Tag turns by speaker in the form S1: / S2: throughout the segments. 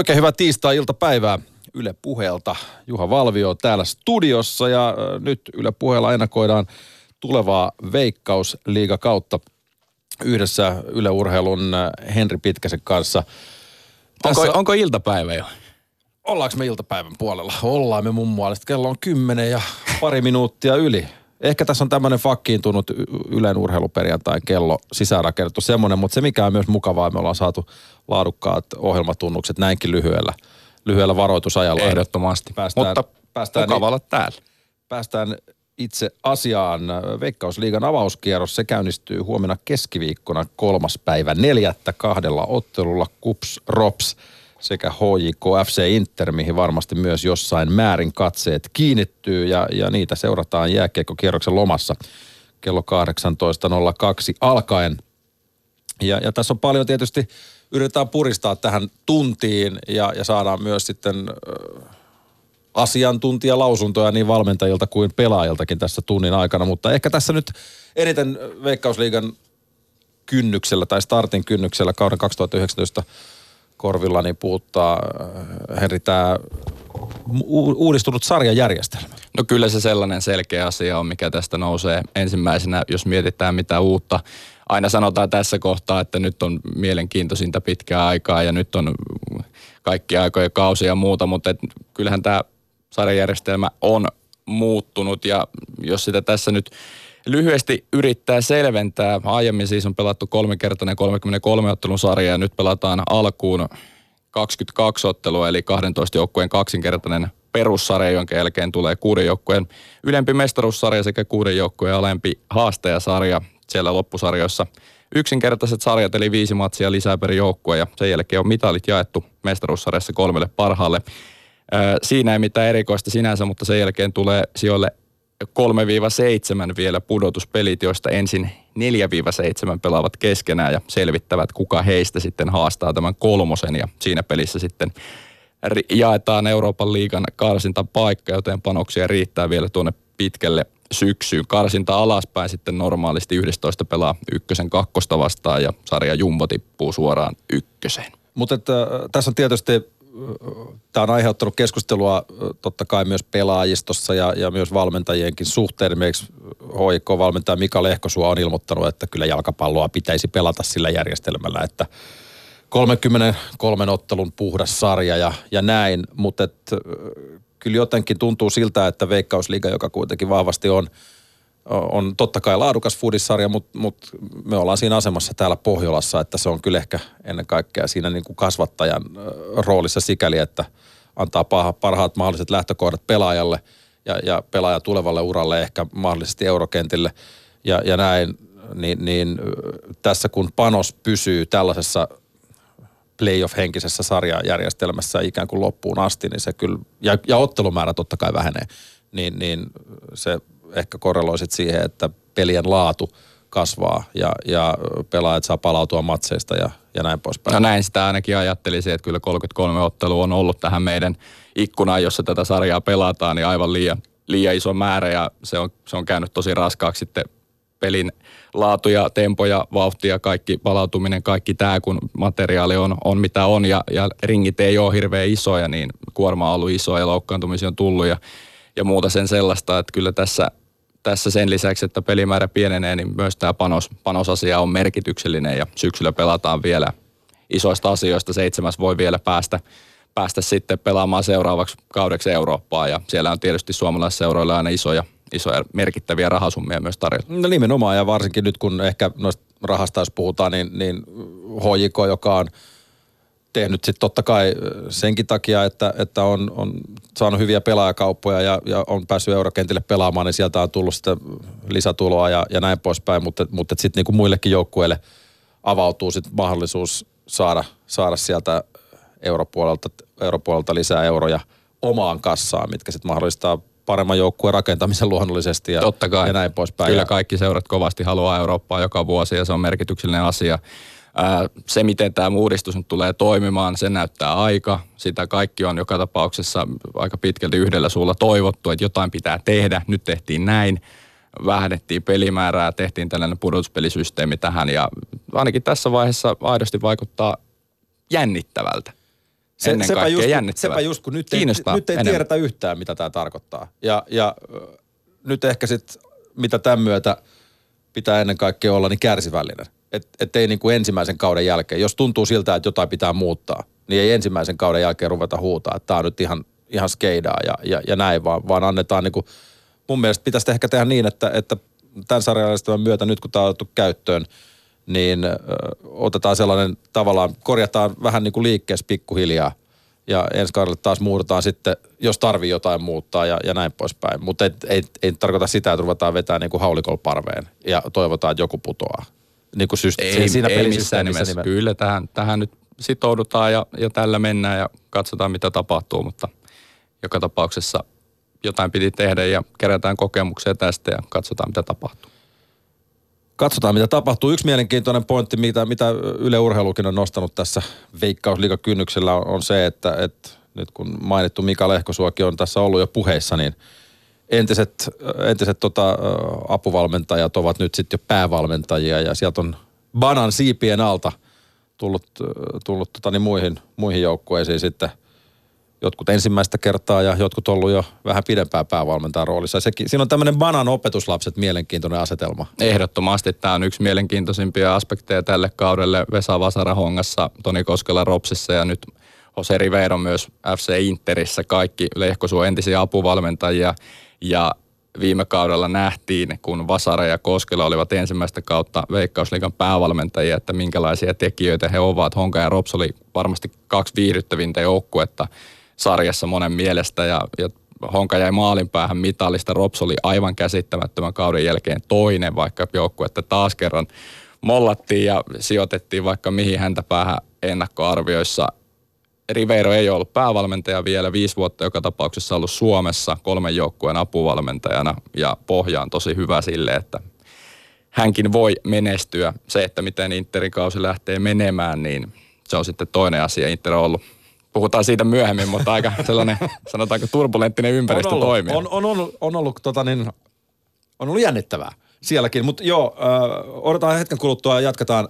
S1: Oikein hyvää tiistai-iltapäivää Yle Puheelta. Juha Valvio täällä studiossa ja nyt Yle Puheella ennakoidaan tulevaa Veikkausliiga kautta yhdessä Yle Urheilun Henri Pitkäsen kanssa.
S2: Tässä... Onko, onko iltapäivä jo?
S1: Ollaanko me iltapäivän puolella? Ollaan me mun mielestä. Kello on kymmenen ja pari minuuttia yli. Ehkä tässä on tämmöinen fakkiintunut Ylen urheiluperjantain kello sisäänrakennettu semmoinen, mutta se mikä on myös mukavaa, me ollaan saatu laadukkaat ohjelmatunnukset näinkin lyhyellä, lyhyellä varoitusajalla.
S2: Ehdottomasti,
S1: päästään,
S2: mutta päästään mukava olla täällä.
S1: Päästään itse asiaan. Veikkausliigan avauskierros, se käynnistyy huomenna keskiviikkona kolmas päivä neljättä kahdella ottelulla Kups Rops sekä HJK FC Inter, mihin varmasti myös jossain määrin katseet kiinnittyy ja, ja niitä seurataan jääkiekkokierroksen lomassa kello 18.02 alkaen. Ja, ja tässä on paljon tietysti, yritetään puristaa tähän tuntiin ja, ja saadaan myös sitten äh, asiantuntijalausuntoja niin valmentajilta kuin pelaajiltakin tässä tunnin aikana, mutta ehkä tässä nyt eniten Veikkausliigan kynnyksellä tai startin kynnyksellä kauden 2019 korvillani puuttaa, äh, Henri, tämä uudistunut sarjajärjestelmä?
S2: No kyllä se sellainen selkeä asia on, mikä tästä nousee ensimmäisenä, jos mietitään mitä uutta. Aina sanotaan tässä kohtaa, että nyt on mielenkiintoisinta pitkää aikaa ja nyt on kaikki aikoja kausia ja muuta, mutta et kyllähän tämä sarjajärjestelmä on muuttunut ja jos sitä tässä nyt lyhyesti yrittää selventää. Aiemmin siis on pelattu kolmikertainen 33 ottelun sarja ja nyt pelataan alkuun 22 ottelua eli 12 joukkueen kaksinkertainen perussarja, jonka jälkeen tulee kuuden joukkueen ylempi mestaruussarja sekä kuuden joukkueen alempi haastajasarja siellä loppusarjoissa. Yksinkertaiset sarjat eli viisi matsia lisää per joukkue ja sen jälkeen on mitalit jaettu mestaruussarjassa kolmelle parhaalle. Siinä ei mitään erikoista sinänsä, mutta sen jälkeen tulee sijoille 3-7 vielä pudotuspelit, joista ensin 4-7 pelaavat keskenään ja selvittävät, kuka heistä sitten haastaa tämän kolmosen. Ja siinä pelissä sitten jaetaan Euroopan liigan karsinta paikka, joten panoksia riittää vielä tuonne pitkälle syksyyn. Karsinta alaspäin sitten normaalisti 11 pelaa ykkösen kakkosta vastaan ja sarja Jumbo tippuu suoraan ykköseen.
S1: Mutta tässä on tietysti tämä on aiheuttanut keskustelua totta kai myös pelaajistossa ja, ja myös valmentajienkin suhteen. Esimerkiksi HIK-valmentaja Mika Lehkosua on ilmoittanut, että kyllä jalkapalloa pitäisi pelata sillä järjestelmällä, että 33 ottelun puhdas sarja ja, ja näin, mutta kyllä jotenkin tuntuu siltä, että Veikkausliiga, joka kuitenkin vahvasti on – on totta kai laadukas foodissarja, mutta, mutta me ollaan siinä asemassa täällä Pohjolassa, että se on kyllä ehkä ennen kaikkea siinä niin kuin kasvattajan roolissa sikäli, että antaa parhaat mahdolliset lähtökohdat pelaajalle ja, ja pelaaja tulevalle uralle ehkä mahdollisesti eurokentille. Ja, ja näin, niin, niin tässä kun panos pysyy tällaisessa playoff-henkisessä sarjajärjestelmässä ikään kuin loppuun asti, niin se kyllä, ja, ja ottelumäärä totta kai vähenee, niin, niin se ehkä korreloisit siihen, että pelien laatu kasvaa ja, ja pelaajat saa palautua matseista ja, ja näin poispäin.
S2: No näin sitä ainakin ajattelisin, että kyllä 33 ottelua on ollut tähän meidän ikkunaan, jossa tätä sarjaa pelataan, niin aivan liian, liian iso määrä ja se on, se on käynyt tosi raskaaksi sitten pelin laatu ja tempo ja vauhti ja kaikki palautuminen, kaikki tämä, kun materiaali on, on mitä on ja, ja ringit ei ole hirveän isoja, niin kuorma on ollut iso ja loukkaantumisia on tullut ja, ja muuta sen sellaista, että kyllä tässä tässä sen lisäksi, että pelimäärä pienenee, niin myös tämä panos, panosasia on merkityksellinen ja syksyllä pelataan vielä isoista asioista. Seitsemäs voi vielä päästä, päästä sitten pelaamaan seuraavaksi kaudeksi Eurooppaa ja siellä on tietysti suomalaisseuroilla aina isoja, isoja merkittäviä rahasummia myös tarjolla.
S1: No nimenomaan ja varsinkin nyt kun ehkä noista rahasta jos puhutaan, niin, niin HJK, joka on – tehnyt sitten totta kai senkin takia, että, että on, on saanut hyviä pelaajakauppoja ja, ja on päässyt eurokentille pelaamaan, niin sieltä on tullut sitten lisätuloa ja, ja näin poispäin, mutta, mutta sitten niin kuin muillekin joukkueille avautuu sitten mahdollisuus saada, saada sieltä europuolelta, europuolelta lisää euroja omaan kassaan, mitkä sitten mahdollistaa paremman joukkueen rakentamisen luonnollisesti ja,
S2: Totta kai.
S1: ja näin poispäin.
S2: Kyllä kaikki seurat kovasti haluaa Eurooppaa joka vuosi ja se on merkityksellinen asia. Se, miten tämä uudistus nyt tulee toimimaan, se näyttää aika. Sitä kaikki on joka tapauksessa aika pitkälti yhdellä suulla toivottu, että jotain pitää tehdä. Nyt tehtiin näin. Vähennettiin pelimäärää, tehtiin tällainen pudotuspelisysteemi tähän ja ainakin tässä vaiheessa aidosti vaikuttaa jännittävältä. se, ennen sepä kaikkea just,
S1: Sepä just, kun nyt ei, nyt ei tiedetä yhtään, mitä tämä tarkoittaa. Ja, ja nyt ehkä sitten, mitä tämän myötä pitää ennen kaikkea olla, niin kärsivällinen. Et ei niin kuin ensimmäisen kauden jälkeen, jos tuntuu siltä, että jotain pitää muuttaa, niin ei ensimmäisen kauden jälkeen ruveta huutaa, että tämä on nyt ihan, ihan skeidaa ja, ja, ja näin, vaan, vaan annetaan niin kuin, mun mielestä pitäisi ehkä tehdä niin, että, että tämän sarjallisten myötä nyt kun tämä on otettu käyttöön, niin ö, otetaan sellainen tavallaan, korjataan vähän niin kuin liikkeessä pikkuhiljaa ja ensi kaudelle taas muutetaan sitten, jos tarvii jotain muuttaa ja, ja näin poispäin. Mutta ei, ei, ei, tarkoita sitä, että ruvetaan vetää niin kuin haulikol parveen ja toivotaan, että joku putoaa. Niin kuin syste-
S2: ei, siinä ei missään nimessä. nimessä. Kyllä tähän, tähän nyt sitoudutaan ja, ja tällä mennään ja katsotaan mitä tapahtuu, mutta joka tapauksessa jotain piti tehdä ja kerätään kokemuksia tästä ja katsotaan mitä tapahtuu.
S1: Katsotaan, mitä tapahtuu. Yksi mielenkiintoinen pointti, mitä, mitä Yle Urheilukin on nostanut tässä veikkausliikakynnyksellä on, on se, että, että nyt kun mainittu Mika Lehkosuoki on tässä ollut jo puheissa, niin entiset, entiset tota, apuvalmentajat ovat nyt sitten jo päävalmentajia ja sieltä on banan siipien alta tullut, tullut tota, niin muihin, muihin joukkueisiin sitten – jotkut ensimmäistä kertaa ja jotkut ollut jo vähän pidempään päävalmentajan roolissa. Sekin, siinä on tämmöinen banan opetuslapset mielenkiintoinen asetelma.
S2: Ehdottomasti tämä on yksi mielenkiintoisimpia aspekteja tälle kaudelle Vesa Vasara Hongassa, Toni Koskela Ropsissa ja nyt Jose Rivero myös FC Interissä. Kaikki Lehkosuo entisiä apuvalmentajia ja viime kaudella nähtiin, kun Vasara ja Koskela olivat ensimmäistä kautta Veikkausliikan päävalmentajia, että minkälaisia tekijöitä he ovat. Honka ja Rops oli varmasti kaksi viihdyttävintä joukkuetta sarjassa monen mielestä ja, ja Honka jäi maalin päähän mitallista. Rops oli aivan käsittämättömän kauden jälkeen toinen, vaikka että taas kerran mollattiin ja sijoitettiin vaikka mihin häntä päähän ennakkoarvioissa. Riveiro ei ollut päävalmentaja vielä, viisi vuotta joka tapauksessa ollut Suomessa kolmen joukkueen apuvalmentajana ja pohja on tosi hyvä sille, että hänkin voi menestyä. Se, että miten Interin kausi lähtee menemään, niin se on sitten toinen asia. Inter on ollut puhutaan siitä myöhemmin, mutta aika sellainen, sanotaanko turbulenttinen ympäristö
S1: on ollut,
S2: toimia.
S1: On, on, ollut, on ollut, tota niin, on ollut jännittävää sielläkin, mutta joo, äh, odotetaan hetken kuluttua ja jatketaan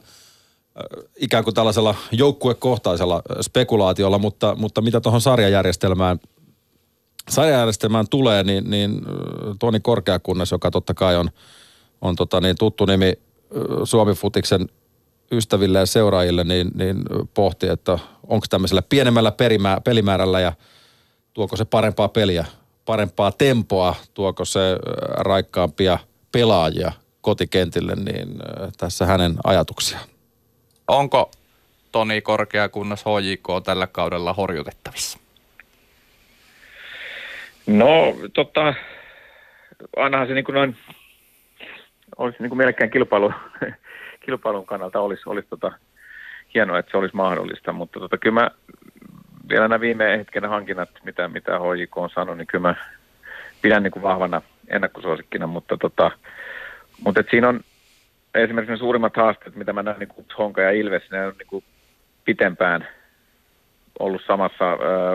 S1: ikään kuin tällaisella joukkuekohtaisella spekulaatiolla, mutta, mutta mitä tuohon sarjajärjestelmään, sarjajärjestelmään tulee, niin, niin Toni Korkeakunnas, joka totta kai on, on tota niin, tuttu nimi Suomi Futiksen ystäville ja seuraajille, niin, niin pohti, että onko tämmöisellä pienemmällä perimää, pelimäärällä ja tuoko se parempaa peliä, parempaa tempoa, tuoko se raikkaampia pelaajia kotikentille, niin tässä hänen ajatuksia.
S2: Onko Toni Korkeakunnas HJK tällä kaudella horjutettavissa?
S3: No, tota, ainahan se niin kuin noin, olisi niin kuin mielekkäin kilpailu kilpailun kannalta olisi, olisi tota, hienoa, että se olisi mahdollista, mutta tota, kyllä mä vielä nämä viime hetken hankinnat, mitä, mitä HJK on sanonut, niin kyllä mä pidän niin kuin vahvana ennakkosuosikkina, mutta, tota, mutta et siinä on esimerkiksi ne suurimmat haasteet, mitä mä näen, niin kuin Honka ja Ilves, ne on niin kuin pitempään ollut samassa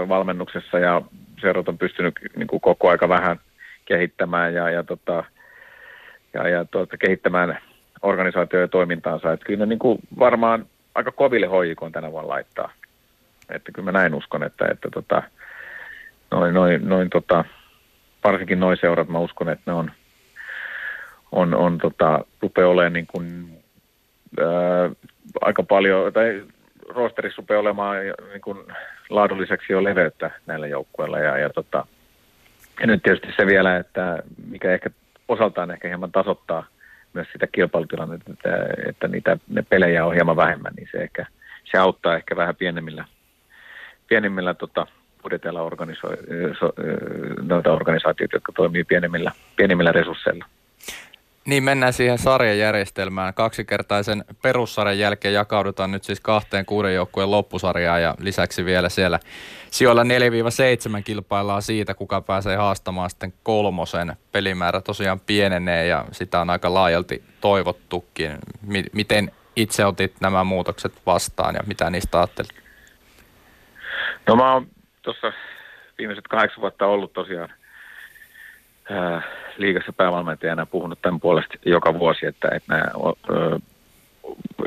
S3: valmennuksessa ja seurat on pystynyt niin kuin koko aika vähän kehittämään ja, ja, tota, ja, ja tuota, kehittämään organisaatioiden toimintaansa. Että kyllä ne niin kuin varmaan aika koville hoijikoon tänä vuonna laittaa. Että kyllä mä näin uskon, että, että tota, noin, noin, noin tota, varsinkin noin seurat mä uskon, että ne on, on, on tota, rupeaa olemaan niin kuin, ää, aika paljon, tai roosterissa rupeaa olemaan niin kuin laadulliseksi jo leveyttä näillä joukkueilla ja, ja, tota, ja nyt tietysti se vielä, että mikä ehkä osaltaan ehkä hieman tasoittaa myös sitä kilpailutilannetta, että, että niitä, ne pelejä on hieman vähemmän, niin se, ehkä, se auttaa ehkä vähän pienemmillä, pienemmillä tota, budjeteilla organisoi, so, noita organisaatioita, jotka toimii pienemmillä, pienemmillä resursseilla.
S2: Niin, mennään siihen sarjajärjestelmään. Kaksikertaisen perussarjan jälkeen jakaudutaan nyt siis kahteen kuuden joukkueen loppusarjaan ja lisäksi vielä siellä sijoilla 4-7 kilpaillaan siitä, kuka pääsee haastamaan sitten kolmosen. Pelimäärä tosiaan pienenee ja sitä on aika laajalti toivottukin. Miten itse otit nämä muutokset vastaan ja mitä niistä ajattelit?
S3: No mä oon tuossa viimeiset kahdeksan vuotta ollut tosiaan – liigassa päävalmentajana puhunut tämän puolesta joka vuosi, että, että nämä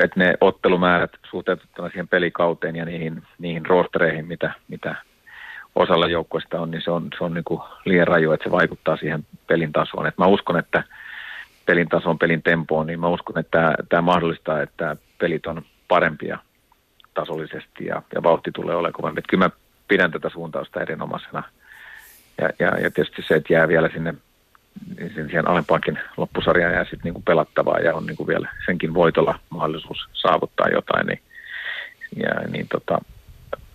S3: että ne ottelumäärät suhteutettuna siihen pelikauteen ja niihin, niihin roostereihin, mitä, mitä osalla joukkoista on, niin se on, se on niin kuin liian raju, että se vaikuttaa siihen pelin tasoon. Et mä uskon, että pelin tasoon, pelin tempoon, niin mä uskon, että tämä mahdollistaa, että pelit on parempia tasollisesti ja, ja vauhti tulee olemaan kovempi. Kyllä mä pidän tätä suuntausta erinomaisena. Ja, ja, ja tietysti se, että jää vielä sinne niin siihen alempaankin loppusarjaan jää sitten niinku pelattavaa ja on niinku vielä senkin voitolla mahdollisuus saavuttaa jotain, niin, ja, niin tota,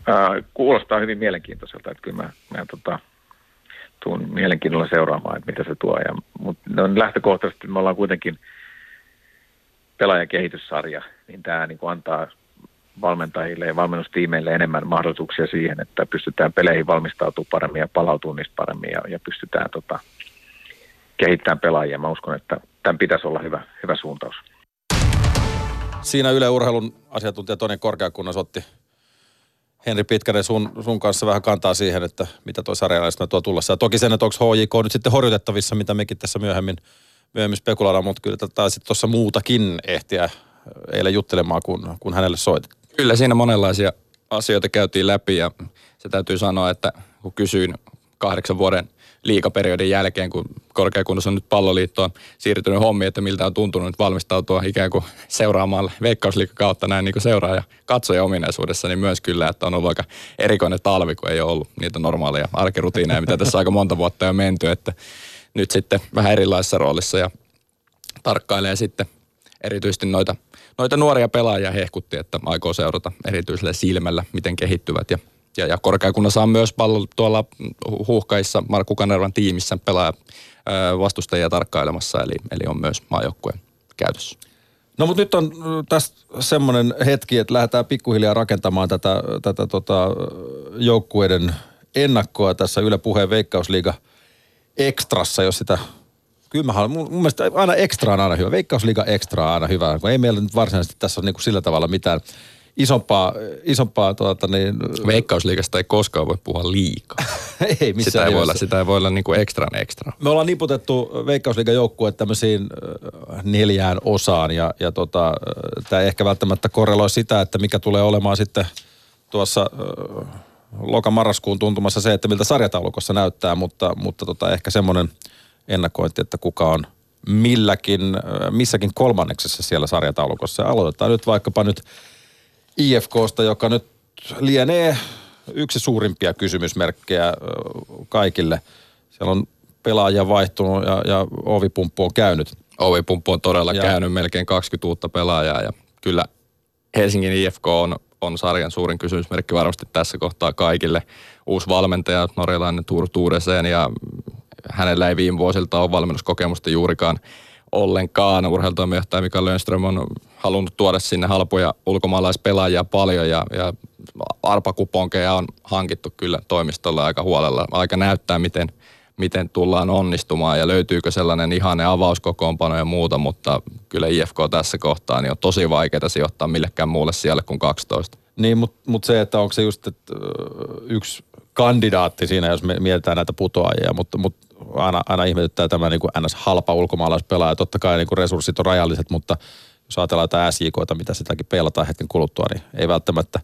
S3: ää, kuulostaa hyvin mielenkiintoiselta, että kyllä mä, mä tota, tuun mielenkiinnolla seuraamaan, että mitä se tuo. Ja, mutta no, lähtökohtaisesti me ollaan kuitenkin pelaajakehityssarja, niin tämä niin antaa valmentajille ja valmennustiimeille enemmän mahdollisuuksia siihen, että pystytään peleihin valmistautumaan paremmin ja palautumaan niistä paremmin ja, ja pystytään tota, kehittämään pelaajia. Mä uskon, että tämän pitäisi olla hyvä, hyvä suuntaus.
S1: Siinä Yle Urheilun asiantuntija Toni Korkeakunnas otti Henri Pitkänen sun, sun kanssa vähän kantaa siihen, että mitä tuo sarjalaisena tuo tullessa. Ja toki sen, että onko HJK nyt sitten horjutettavissa, mitä mekin tässä myöhemmin, myöhemmin spekuloidaan, mutta kyllä tätä sitten tuossa muutakin ehtiä eilen juttelemaan, kun, kun hänelle soitit.
S2: Kyllä siinä monenlaisia asioita käytiin läpi ja se täytyy sanoa, että kun kysyin kahdeksan vuoden liikaperiodin jälkeen, kun korkeakunnassa on nyt palloliittoon siirtynyt hommi, että miltä on tuntunut nyt valmistautua ikään kuin seuraamaan veikkausliikakautta näin niin kuin seuraaja katsoja ominaisuudessa, niin myös kyllä, että on ollut aika erikoinen talvi, kun ei ole ollut niitä normaaleja arkirutiineja, mitä tässä aika monta vuotta on menty, että nyt sitten vähän erilaisessa roolissa ja tarkkailee sitten erityisesti noita, noita nuoria pelaajia hehkutti, että aikoo seurata erityisellä silmällä, miten kehittyvät ja ja, ja korkeakunnassa on myös pallo tuolla huuhkaissa Markku Kanervan tiimissä pelaa vastustajia tarkkailemassa, eli, eli on myös maajoukkueen käytössä.
S1: No mutta nyt on tässä semmoinen hetki, että lähdetään pikkuhiljaa rakentamaan tätä, tätä tota, joukkueiden ennakkoa tässä Yle Puheen Veikkausliiga Ekstrassa, jos sitä kyllä mä haluan, mun, mun mielestä aina ekstra on aina hyvä. Veikkausliiga ekstra on aina hyvä, kun ei meillä nyt varsinaisesti tässä ole niin kuin sillä tavalla mitään isompaa, isompaa tuota niin...
S2: Veikkausliikasta ei koskaan voi puhua liikaa.
S1: ei missään
S2: sitä ei, voi olla, sitä ei voi olla niin kuin ekstran ekstra.
S1: Me ollaan niputettu Veikkausliigan joukkue tämmöisiin neljään osaan ja, ja tota, tämä ei ehkä välttämättä korreloi sitä, että mikä tulee olemaan sitten tuossa loka-marraskuun tuntumassa se, että miltä sarjataulukossa näyttää, mutta, mutta tota, ehkä semmoinen ennakointi, että kuka on milläkin, missäkin kolmanneksessa siellä sarjataulukossa. Ja aloitetaan nyt vaikkapa nyt IFKsta, joka nyt lienee yksi suurimpia kysymysmerkkejä kaikille. Siellä on pelaaja vaihtunut ja, ja ovipumppu on käynyt.
S2: Ovipumppu on todella ja. käynyt melkein 20 uutta pelaajaa ja kyllä Helsingin IFK on, on sarjan suurin kysymysmerkki varmasti tässä kohtaa kaikille. Uusi valmentaja, norjalainen Tuur Tuureseen ja hänellä ei viime vuosilta ole valmennuskokemusta juurikaan ollenkaan. Urheilutoimijohtaja Mika Lönström on halunnut tuoda sinne halpoja ulkomaalaispelaajia paljon ja, ja arpakuponkeja on hankittu kyllä toimistolla aika huolella. Aika näyttää, miten, miten tullaan onnistumaan ja löytyykö sellainen ihanne avauskokoonpano ja muuta, mutta kyllä IFK tässä kohtaa niin on tosi vaikeaa sijoittaa millekään muulle siellä kuin 12.
S1: Niin, mutta mut se, että onko se just että yksi kandidaatti siinä, jos me mietitään näitä putoajia, mutta, mutta aina, aina ihmetyttää tämä niin kuin ns. halpa ulkomaalaispelaaja. Totta kai niin kuin resurssit on rajalliset, mutta jos ajatellaan jotain SJKta, mitä sitäkin pelataan hetken kuluttua, niin ei välttämättä,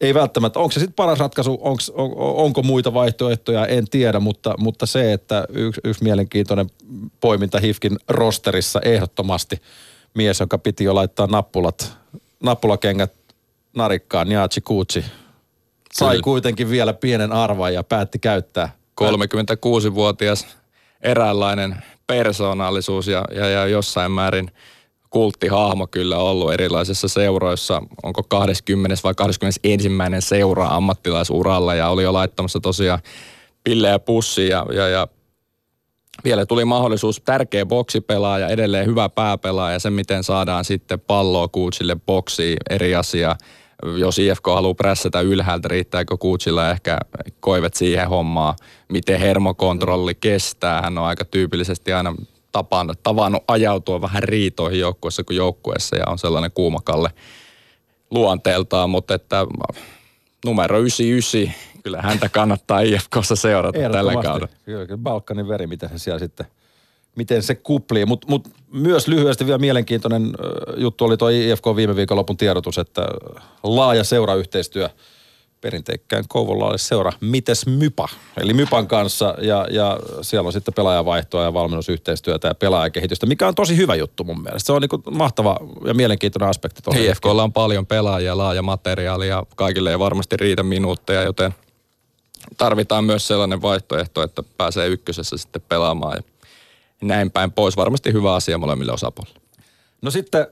S1: ei välttämättä. Onko se sitten paras ratkaisu, onko, on, onko muita vaihtoehtoja, en tiedä, mutta, mutta se, että yksi, yksi mielenkiintoinen poiminta HIFKin rosterissa ehdottomasti mies, joka piti jo laittaa nappulat, nappulakengät narikkaan, Njaatsi Kuutsi, sai kuitenkin vielä pienen arvan ja päätti käyttää
S2: 36-vuotias eräänlainen persoonallisuus ja, ja, ja jossain määrin kulttihahmo kyllä ollut erilaisissa seuroissa. Onko 20 vai 21 seura ammattilaisuralla ja oli jo laittamassa tosiaan pillejä pussiin ja, ja, ja vielä tuli mahdollisuus tärkeä boksipelaaja, edelleen hyvä pääpelaaja. Se, miten saadaan sitten palloa kuutsille boksiin, eri asia jos IFK haluaa prässätä ylhäältä, riittääkö Kuutsilla ehkä koivet siihen hommaan, miten hermokontrolli kestää. Hän on aika tyypillisesti aina tapannut, tavannut ajautua vähän riitoihin joukkueessa kuin joukkueessa ja on sellainen kuumakalle luonteeltaan, mutta että numero 99, kyllä häntä kannattaa IFKssa seurata tällä kaudella.
S1: Kyllä, Balkanin veri, mitä se siellä sitten miten se kuplii. Mutta mut myös lyhyesti vielä mielenkiintoinen juttu oli tuo IFK viime viikonlopun tiedotus, että laaja seurayhteistyö – perinteikkään Kouvolaalle seura Mites Mypa, eli Mypan kanssa ja, ja siellä on sitten pelaajavaihtoa ja valmennusyhteistyötä ja pelaajakehitystä, mikä on tosi hyvä juttu mun mielestä. Se on niin mahtava ja mielenkiintoinen aspekti.
S2: IFKlla on paljon pelaajia, laaja materiaali ja kaikille ei varmasti riitä minuutteja, joten tarvitaan myös sellainen vaihtoehto, että pääsee ykkösessä sitten pelaamaan ja näin päin pois. Varmasti hyvä asia molemmille osapuolille.
S1: No sitten äh,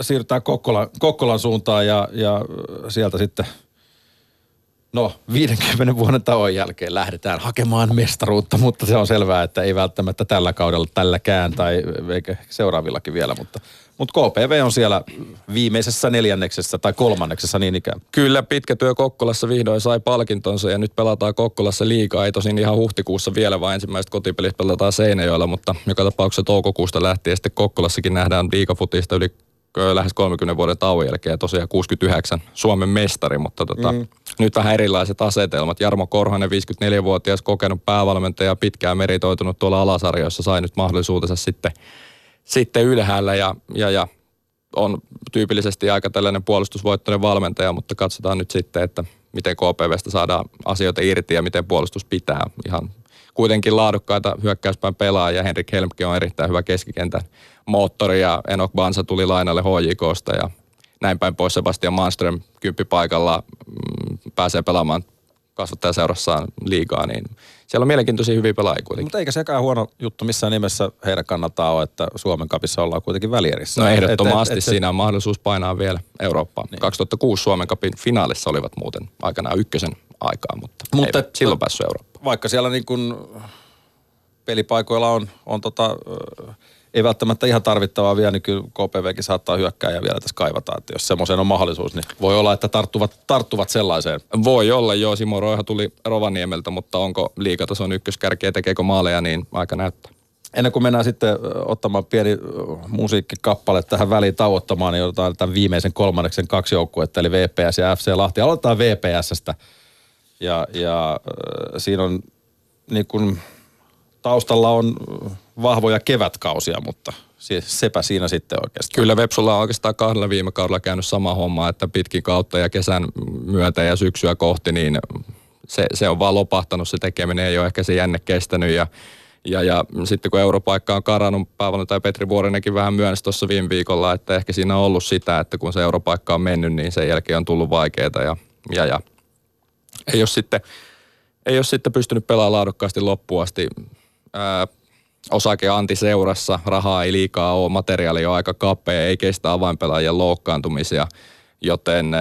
S1: siirrytään Kokkolan, Kokkolan suuntaan ja, ja sieltä sitten – No, 50 vuoden tauon jälkeen lähdetään hakemaan mestaruutta, mutta se on selvää, että ei välttämättä tällä kaudella tälläkään tai eikä seuraavillakin vielä, mutta, mutta KPV on siellä viimeisessä neljänneksessä tai kolmanneksessa niin ikään.
S2: Kyllä, pitkä työ Kokkolassa vihdoin sai palkintonsa ja nyt pelataan Kokkolassa liikaa. Ei tosin ihan huhtikuussa vielä, vaan ensimmäiset kotipelit pelataan Seinäjoella, mutta joka tapauksessa toukokuusta lähtien sitten Kokkolassakin nähdään liikafutista yli lähes 30 vuoden tauon jälkeen tosiaan 69 Suomen mestari, mutta tota, mm. nyt vähän erilaiset asetelmat. Jarmo Korhonen, 54-vuotias kokenut päävalmentaja, pitkään meritoitunut tuolla alasarjoissa, sai nyt mahdollisuutensa sitten, sitten ylhäällä ja, ja, ja on tyypillisesti aika tällainen puolustusvoittoinen valmentaja, mutta katsotaan nyt sitten, että miten KPVstä saadaan asioita irti ja miten puolustus pitää. Ihan kuitenkin laadukkaita hyökkäyspäin pelaajia. Henrik Helmke on erittäin hyvä keskikentän moottori ja Enok Bansa tuli lainalle HJKsta ja näin päin pois Sebastian Manström kymppipaikalla mm, pääsee pelaamaan kasvattajaseurassaan liigaa, niin siellä on mielenkiintoisia hyviä pelaajia kuitenkin.
S1: Mutta eikä sekään huono juttu missään nimessä heidän kannattaa ole, että Suomen kapissa ollaan kuitenkin välierissä.
S2: No ehdottomasti et, et, et, siinä on mahdollisuus painaa vielä Eurooppaan. Niin. 2006 Suomen kapin finaalissa olivat muuten aikanaan ykkösen aikaa, mutta, mutta ei silloin päässyt Eurooppaan.
S1: Vaikka siellä niin kuin pelipaikoilla on, on tota, ei välttämättä ihan tarvittavaa vielä, niin kyllä KPVkin saattaa hyökkää ja vielä tässä kaivata. Että jos semmoiseen on mahdollisuus, niin voi olla, että tarttuvat, tarttuvat sellaiseen.
S2: Voi olla, joo. Simo Roiha tuli Rovaniemeltä, mutta onko liikatason ykköskärkeä, tekeekö maaleja, niin aika näyttää.
S1: Ennen kuin mennään sitten ottamaan pieni musiikkikappale tähän väliin tauottamaan, niin otetaan tämän viimeisen kolmanneksen kaksi joukkuetta, eli VPS ja FC Lahti. Aloitetaan VPSstä. Ja, ja äh, siinä on niin kuin, taustalla on vahvoja kevätkausia, mutta sepä siinä sitten oikeastaan.
S2: Kyllä Vepsulla on oikeastaan kahdella viime kaudella käynyt sama homma, että pitkin kautta ja kesän myötä ja syksyä kohti, niin se, se on vaan lopahtanut se tekeminen, ei ole ehkä se jänne kestänyt ja ja, ja sitten kun europaikka on karannut, tai Petri Vuorinenkin vähän myönsi tuossa viime viikolla, että ehkä siinä on ollut sitä, että kun se europaikka on mennyt, niin sen jälkeen on tullut vaikeaa ja, ja, ja ei ole sitten, ei ole sitten pystynyt pelaamaan laadukkaasti loppuun asti. Ää, osake antiseurassa, rahaa ei liikaa ole, materiaali on aika kapea, ei kestä avainpelaajien loukkaantumisia. Joten äh,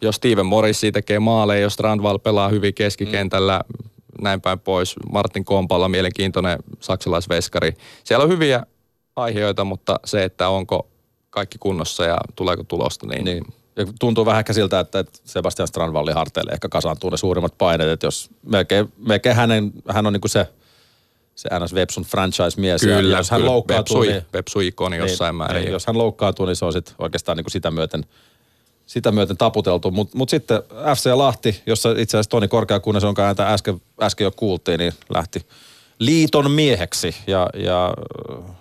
S2: jos Steven Morrissi tekee maaleja, jos Strandval pelaa hyvin keskikentällä, mm. näin päin pois. Martin Kompalla mielenkiintoinen saksalaisveskari. Siellä on hyviä aiheita, mutta se, että onko kaikki kunnossa ja tuleeko tulosta, niin, niin.
S1: Ja tuntuu vähän siltä, että Sebastian Strandvallin harteille ehkä kasaantuu ne suurimmat paineet, että jos melkein, melkein hänen, hän on niin kuin se – se NS Websun franchise-mies.
S2: Kyllä, jos hän kyllä. loukkaantuu, Websu, niin, Websu-ikoni niin, jossain niin, määrin.
S1: Niin, jos hän loukkaantuu, niin se on sit oikeastaan niin kuin sitä myöten sitä myöten taputeltu. Mutta mut sitten FC Lahti, jossa itse asiassa Toni Korkeakunnes, jonka ääntä äsken, äsken jo kuultiin, niin lähti liiton mieheksi. Ja, ja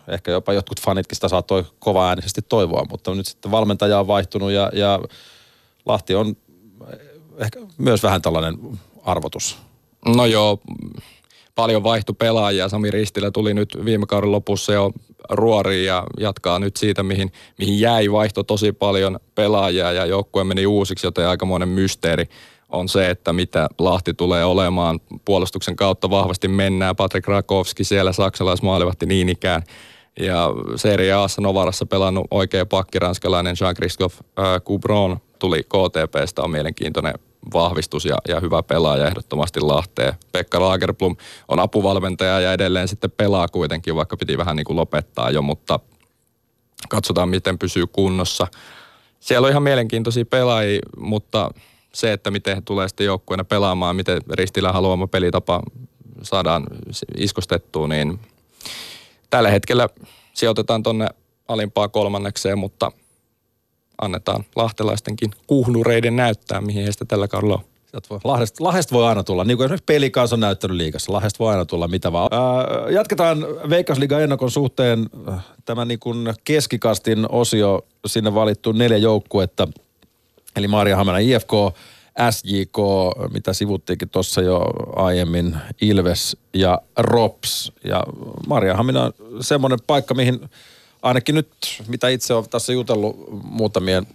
S1: ehkä jopa jotkut fanitkin sitä saattoi kova äänisesti toivoa, mutta nyt sitten valmentaja on vaihtunut ja, ja Lahti on ehkä myös vähän tällainen arvotus.
S2: No joo, paljon vaihtu pelaajia. Sami Ristilä tuli nyt viime kauden lopussa jo ruoriin ja jatkaa nyt siitä, mihin, mihin jäi. Vaihto tosi paljon pelaajia ja joukkue meni uusiksi, joten aikamoinen mysteeri on se, että mitä Lahti tulee olemaan. Puolustuksen kautta vahvasti mennään. Patrik Rakowski siellä saksalaismaalivahti niin ikään. Ja Serie A Novarassa pelannut oikea pakki, ranskalainen Jean-Christophe äh, Coubron tuli KTPstä, on mielenkiintoinen vahvistus ja, ja hyvä pelaaja ehdottomasti Lahteen. Pekka Lagerblom on apuvalmentaja ja edelleen sitten pelaa kuitenkin, vaikka piti vähän niin kuin lopettaa jo, mutta katsotaan miten pysyy kunnossa. Siellä on ihan mielenkiintoisia pelaajia, mutta se, että miten he tulee sitten joukkueena pelaamaan, miten Ristilä haluama pelitapa saadaan iskostettua, niin tällä hetkellä sijoitetaan tonne alimpaa kolmannekseen, mutta annetaan lahtelaistenkin kuhnureiden näyttää, mihin heistä tällä kaudella on.
S1: Voi, Lahdesta, Lahdesta voi aina tulla, niin kuin esimerkiksi pelikansa on näyttänyt liikassa. Lahdesta voi aina tulla mitä vaan. Ää, jatketaan Veikkausliigan ennakon suhteen tämä niin keskikastin osio sinne valittu neljä joukkuetta. Eli Maria Hamena IFK, SJK, mitä sivuttiinkin tuossa jo aiemmin, Ilves ja Rops. Ja Maria Hamina on semmoinen paikka, mihin ainakin nyt, mitä itse olen tässä jutellut muutamien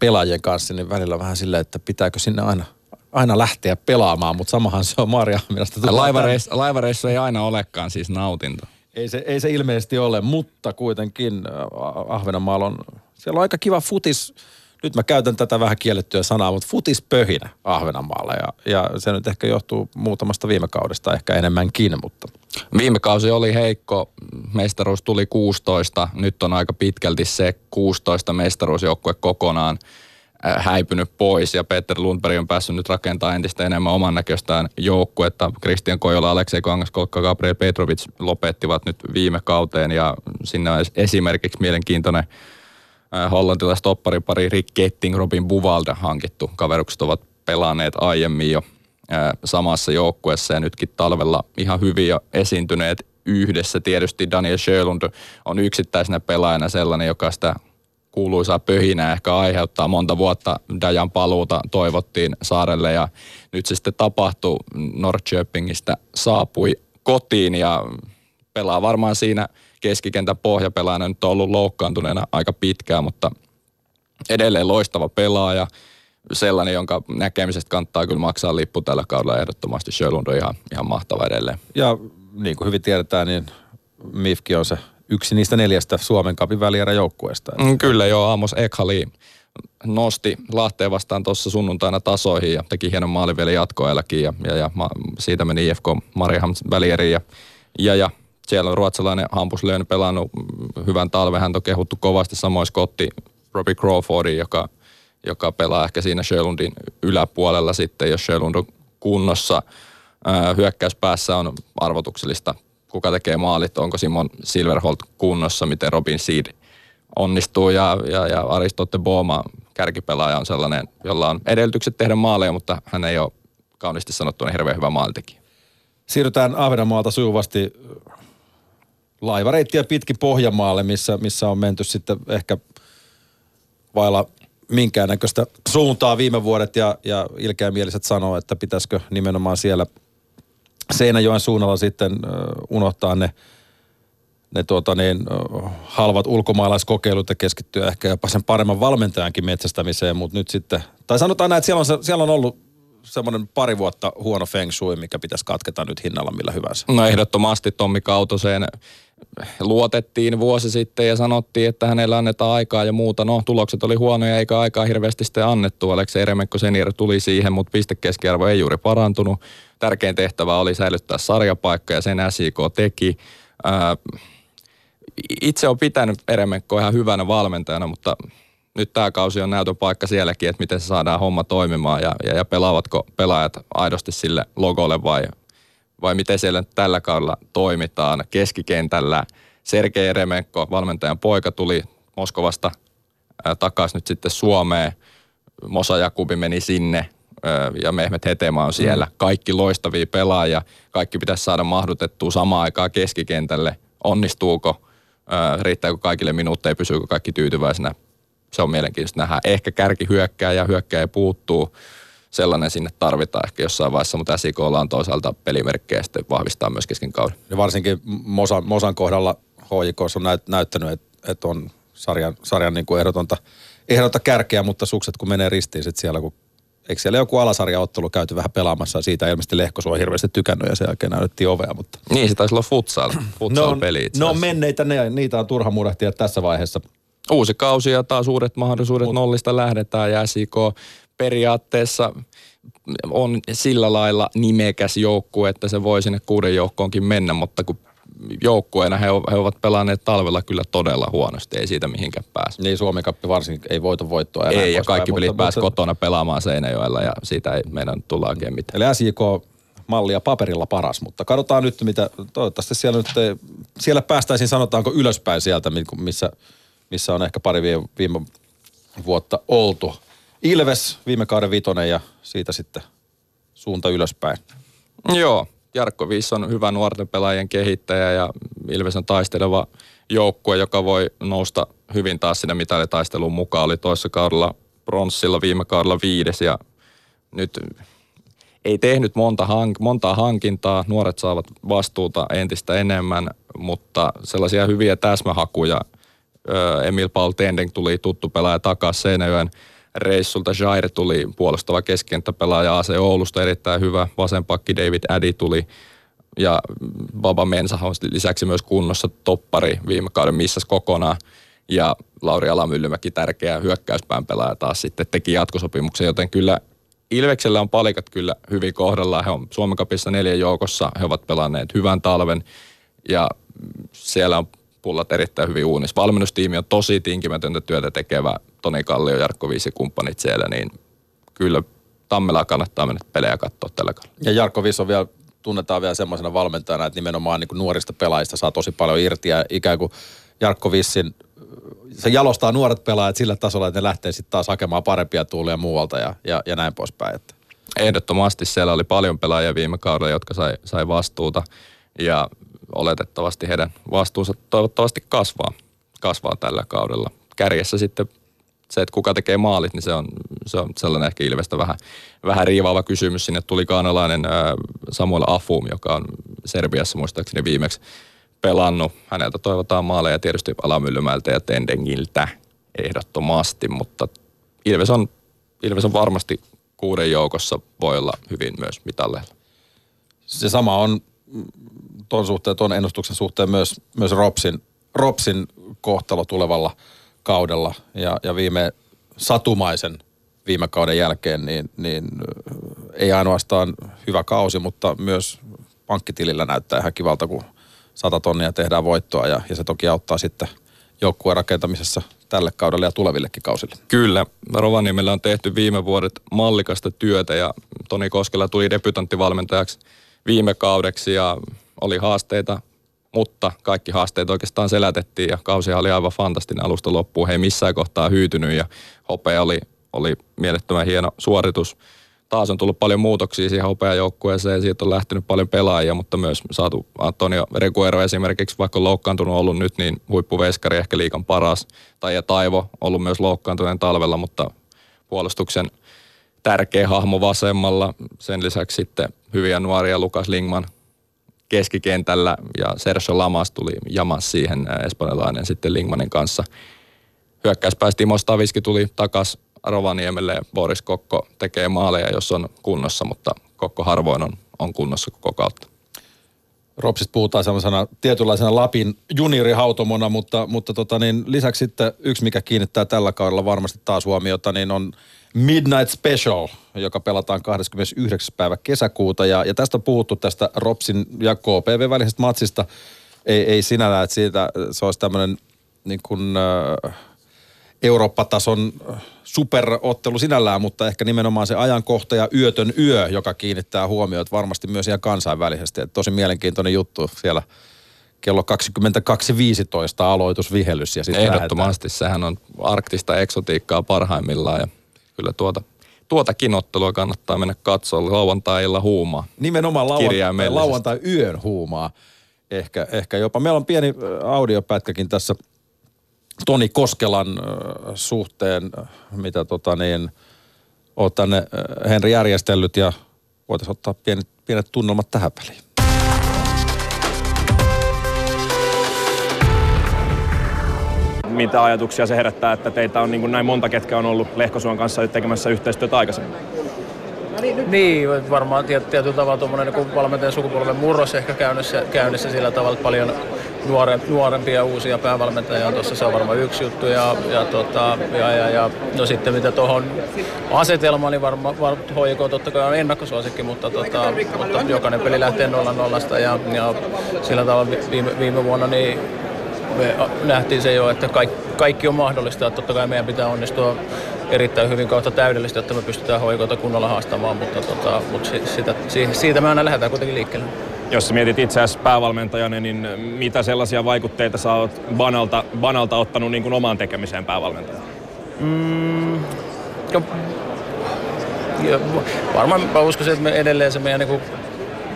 S1: pelaajien kanssa, niin välillä vähän silleen, että pitääkö sinne aina, aina lähteä pelaamaan, mutta samahan se on Maria Haminasta.
S2: Laivareissu, laivareissu ei aina olekaan siis nautinto.
S1: Ei se, ei se ilmeisesti ole, mutta kuitenkin äh, Ahvenanmaalla on, siellä on aika kiva futis, nyt mä käytän tätä vähän kiellettyä sanaa, mutta futispöhinä Ahvenanmaalla ja, ja se nyt ehkä johtuu muutamasta viime kaudesta ehkä enemmänkin, mutta.
S2: Viime kausi oli heikko, mestaruus tuli 16, nyt on aika pitkälti se 16 mestaruusjoukkue kokonaan äh, häipynyt pois ja Peter Lundberg on päässyt nyt rakentamaan entistä enemmän oman näköistään joukkuetta. Christian Kojola, Aleksei Kangaskolkka, Gabriel Petrovic lopettivat nyt viime kauteen ja sinne on esimerkiksi mielenkiintoinen Äh, hollantilaiset opparipari Rick Ketting, Robin Buvalda hankittu. Kaverukset ovat pelanneet aiemmin jo äh, samassa joukkueessa ja nytkin talvella ihan hyvin jo esiintyneet yhdessä. Tietysti Daniel Sjölund on yksittäisenä pelaajana sellainen, joka sitä kuuluisaa pöhinää ehkä aiheuttaa. Monta vuotta Dajan paluuta toivottiin saarelle ja nyt se sitten tapahtui. Norrköpingistä saapui kotiin ja pelaa varmaan siinä – keskikentän pohjapelaajana nyt on ollut loukkaantuneena aika pitkään, mutta edelleen loistava pelaaja. Sellainen, jonka näkemisestä kannattaa kyllä maksaa lippu tällä kaudella ehdottomasti. Sjölund on ihan, ihan mahtava edelleen.
S1: Ja niin kuin hyvin tiedetään, niin Mifki on se yksi niistä neljästä Suomen kapin välieräjoukkueesta.
S2: Mm, kyllä joo, Amos Ekhali nosti Lahteen vastaan tuossa sunnuntaina tasoihin ja teki hienon maalin vielä jatkoajallakin ja, ja, ja siitä meni IFK Mariham välieriin ja, ja, ja siellä on ruotsalainen Hampus Löön pelannut hyvän talven. Hän on kehuttu kovasti samoin Scotti Robbie Crawfordin, joka, joka pelaa ehkä siinä Sjölundin yläpuolella sitten, jos Sjölund on kunnossa. hyökkäyspäässä on arvotuksellista, kuka tekee maalit, onko Simon Silverholt kunnossa, miten Robin Seed onnistuu ja, ja, ja Aristotte Booma kärkipelaaja on sellainen, jolla on edellytykset tehdä maaleja, mutta hän ei ole kauniisti sanottuna hirveän hyvä maalintekijä.
S1: Siirrytään Ahvenanmaalta sujuvasti laivareittiä pitkin Pohjanmaalle, missä, missä on menty sitten ehkä vailla minkäännäköistä suuntaa viime vuodet ja, ja ilkeämieliset sanoo, että pitäisikö nimenomaan siellä Seinäjoen suunnalla sitten unohtaa ne, ne tuota niin, halvat ulkomaalaiskokeilut ja keskittyä ehkä jopa sen paremman valmentajankin metsästämiseen, mutta nyt sitten, tai sanotaan näin, että siellä on, siellä on ollut semmoinen pari vuotta huono feng shui, mikä pitäisi katketa nyt hinnalla millä hyvänsä.
S2: No ehdottomasti Tommi Kautoseen luotettiin vuosi sitten ja sanottiin, että hänellä annetaan aikaa ja muuta. No, tulokset oli huonoja eikä aikaa hirveästi sitten annettu. Aleksi Eremekko senior tuli siihen, mutta pistekeskiarvo ei juuri parantunut. Tärkein tehtävä oli säilyttää sarjapaikka ja sen SIK teki. Ää, itse on pitänyt Eremekko ihan hyvänä valmentajana, mutta nyt tämä kausi on näytön paikka sielläkin, että miten se saadaan homma toimimaan ja, ja, ja pelaavatko pelaajat aidosti sille logolle vai vai miten siellä tällä kaudella toimitaan keskikentällä. Sergei Eremenko, valmentajan poika, tuli Moskovasta takaisin nyt sitten Suomeen. Mosa Jakubi meni sinne ja Mehmet Hetema on siellä. Mm. Kaikki loistavia pelaajia. Kaikki pitäisi saada mahdutettua samaan aikaan keskikentälle. Onnistuuko? Riittääkö kaikille minuutteja? Pysyykö kaikki tyytyväisenä? Se on mielenkiintoista nähdä. Ehkä kärki hyökkää ja hyökkää puuttuu sellainen sinne tarvitaan ehkä jossain vaiheessa, mutta SIKlla on toisaalta pelimerkkejä sitten vahvistaa myös kesken kauden.
S1: Ja varsinkin Mosan, Mosan kohdalla HJK on näyt, näyttänyt, että, että on sarjan, sarjan niin kuin ehdotonta, ehdotonta kärkeä, mutta sukset kun menee ristiin sitten siellä, kun eikö siellä joku alasarjaottelu käyty vähän pelaamassa ja siitä ilmeisesti Lehko on hirveästi tykännyt ja sen jälkeen näytettiin ovea. Mutta...
S2: Niin, se taisi olla futsal, futsal-peli
S1: No, no menneitä, ne, niitä on turha murehtia tässä vaiheessa.
S2: Uusi kausi ja taas uudet mahdollisuudet Mut... nollista lähdetään ja SIK periaatteessa on sillä lailla nimekäs joukkue, että se voi sinne kuuden joukkoonkin mennä, mutta kun joukkueena he, he ovat pelanneet talvella kyllä todella huonosti, ei siitä mihinkään pääse.
S1: Niin Suomi Kappi varsinkin ei voita voittoa.
S2: Enää ei, ja kaikki pelit pääsi mutta... kotona pelaamaan Seinäjoella ja siitä ei meidän tulla oikein mitään.
S1: Eli SJK mallia paperilla paras, mutta katsotaan nyt, mitä toivottavasti siellä nyt, ei, siellä päästäisiin sanotaanko ylöspäin sieltä, missä, missä on ehkä pari viime, viime vuotta oltu. Ilves viime kauden vitonen ja siitä sitten suunta ylöspäin.
S2: Joo, Jarkko Viis on hyvä nuorten pelaajien kehittäjä ja Ilves on taisteleva joukkue, joka voi nousta hyvin taas sinne mitalitaisteluun mukaan. Oli toissa kaudella pronssilla, viime kaudella viides ja nyt ei tehnyt monta hank- montaa hankintaa. Nuoret saavat vastuuta entistä enemmän, mutta sellaisia hyviä täsmähakuja. Emil Paul Tendeng tuli tuttu pelaaja takaisin Seinäjoen reissulta. Jair tuli puolustava keskikenttäpelaaja AC Oulusta erittäin hyvä. Vasenpakki David Addy tuli ja Baba Mensa on lisäksi myös kunnossa toppari viime kauden missas kokonaan. Ja Lauri Alamyllymäki, tärkeä hyökkäyspään pelaaja taas sitten teki jatkosopimuksen, joten kyllä Ilveksellä on palikat kyllä hyvin kohdallaan. He on Suomen kapissa neljän joukossa. He ovat pelanneet hyvän talven ja siellä on pullat erittäin hyvin uunissa. Valmennustiimi on tosi tinkimätöntä työtä tekevä. Toni Kallio, Jarkko Viisi kumppanit siellä, niin kyllä Tammelaa kannattaa mennä pelejä katsoa tällä kaudella.
S1: Ja Jarkko Viisi on vielä, tunnetaan vielä semmoisena valmentajana, että nimenomaan niin kuin nuorista pelaajista saa tosi paljon irti ja ikään kuin Jarkko Vissin se jalostaa nuoret pelaajat sillä tasolla, että ne lähtee sitten taas hakemaan parempia tuulia muualta ja, ja, ja näin poispäin. Että.
S2: Ehdottomasti siellä oli paljon pelaajia viime kaudella, jotka sai, sai vastuuta ja oletettavasti heidän vastuunsa toivottavasti kasvaa, kasvaa tällä kaudella. Kärjessä sitten se, että kuka tekee maalit, niin se on, se on sellainen ehkä Ilvestä vähän, vähän riivaava kysymys. Sinne tuli kaanalainen Samuel Afum, joka on Serbiassa muistaakseni viimeksi pelannut. Häneltä toivotaan maaleja tietysti Alamyllymäeltä ja Tendengiltä ehdottomasti, mutta Ilves on, Ilves on varmasti kuuden joukossa voi olla hyvin myös mitalleilla.
S1: Se sama on tuon suhteen, tuon ennustuksen suhteen myös, myös Ropsin, Ropsin kohtalo tulevalla kaudella ja, ja viime satumaisen viime kauden jälkeen, niin, niin ei ainoastaan hyvä kausi, mutta myös pankkitilillä näyttää ihan kivalta, kun 100 tonnia tehdään voittoa ja, ja se toki auttaa sitten joukkueen rakentamisessa tälle kaudelle ja tulevillekin kausille.
S2: Kyllä. Rovaniemellä on tehty viime vuodet mallikasta työtä ja Toni Koskela tuli debutanttivalmentajaksi viime kaudeksi ja oli haasteita, mutta kaikki haasteet oikeastaan selätettiin ja kausi oli aivan fantastinen alusta loppuun. He ei missään kohtaa hyytynyt ja hopea oli, oli mielettömän hieno suoritus taas on tullut paljon muutoksia siihen hopeajoukkueeseen, siitä on lähtenyt paljon pelaajia, mutta myös saatu Antonio Reguero esimerkiksi, vaikka on loukkaantunut ollut nyt, niin huippuveskari ehkä liikan paras. Tai ja Taivo ollut myös loukkaantuneen talvella, mutta puolustuksen tärkeä hahmo vasemmalla. Sen lisäksi sitten hyviä nuoria Lukas Lingman keskikentällä ja Sergio Lamas tuli jamas siihen espanjalainen sitten Lingmanin kanssa. Hyökkäyspäästä Timo Staviski tuli takas Rovaniemelle Boris Kokko tekee maaleja, jos on kunnossa, mutta Kokko harvoin on, on kunnossa koko kautta.
S1: Ropsista puhutaan sellaisena tietynlaisena Lapin juniorihautomona, mutta, mutta tota niin, lisäksi sitten yksi, mikä kiinnittää tällä kaudella varmasti taas huomiota, niin on Midnight Special, joka pelataan 29. päivä kesäkuuta. Ja, ja tästä on puhuttu tästä Ropsin ja KPV välisestä matsista. Ei, ei sinällään, että siitä se olisi tämmöinen niin kuin, äh, Eurooppa-tason superottelu sinällään, mutta ehkä nimenomaan se ajankohta ja yötön yö, joka kiinnittää huomioon varmasti myös ihan kansainvälisesti. Että tosi mielenkiintoinen juttu siellä kello 22.15 aloitusvihellys. Ja
S2: Ehdottomasti, lähdetään. sehän on arktista eksotiikkaa parhaimmillaan ja kyllä tuota, tuotakin ottelua kannattaa mennä katsoa lauantai-illa huumaa.
S1: Nimenomaan lauantai, lauantai-yön huumaa. Ehkä, ehkä jopa. Meillä on pieni audiopätkäkin tässä – Toni Koskelan suhteen, mitä tota niin, oot tänne Henri järjestellyt ja voitaisiin ottaa pienet, pienet tunnelmat tähän väliin.
S4: Mitä ajatuksia se herättää, että teitä on niin kuin näin monta, ketkä on ollut Lehkosuon kanssa tekemässä yhteistyötä aikaisemmin?
S5: Niin, varmaan tietyllä tavalla tuommoinen niin valmentajan sukupolven murros ehkä käynnissä, käynnissä sillä tavalla, että paljon nuore, nuorempia uusia päävalmentajia on tuossa, se on varmaan yksi juttu. Ja, ja, tota, ja, ja, ja no sitten mitä tuohon asetelmaan, niin varmaan var, HJK totta kai on ennakkosuosikki, mutta, tota, mutta jokainen peli lähtee nolla nollasta ja, ja sillä tavalla viime, viime vuonna niin me nähtiin se jo, että kaikki, kaikki on mahdollista. Totta kai meidän pitää onnistua erittäin hyvin kautta täydellisesti, että me pystytään hoikota kunnolla haastamaan, mutta, tota, mutta sitä, siitä me aina lähdetään kuitenkin liikkeelle.
S4: Jos mietit itse asiassa päävalmentajana, niin mitä sellaisia vaikutteita sä oot Banalta, Banalta ottanut niin kuin omaan tekemiseen päävalmentajana?
S5: Mm, No, ja varmaan mä uskoisin, että me edelleen se meidän niin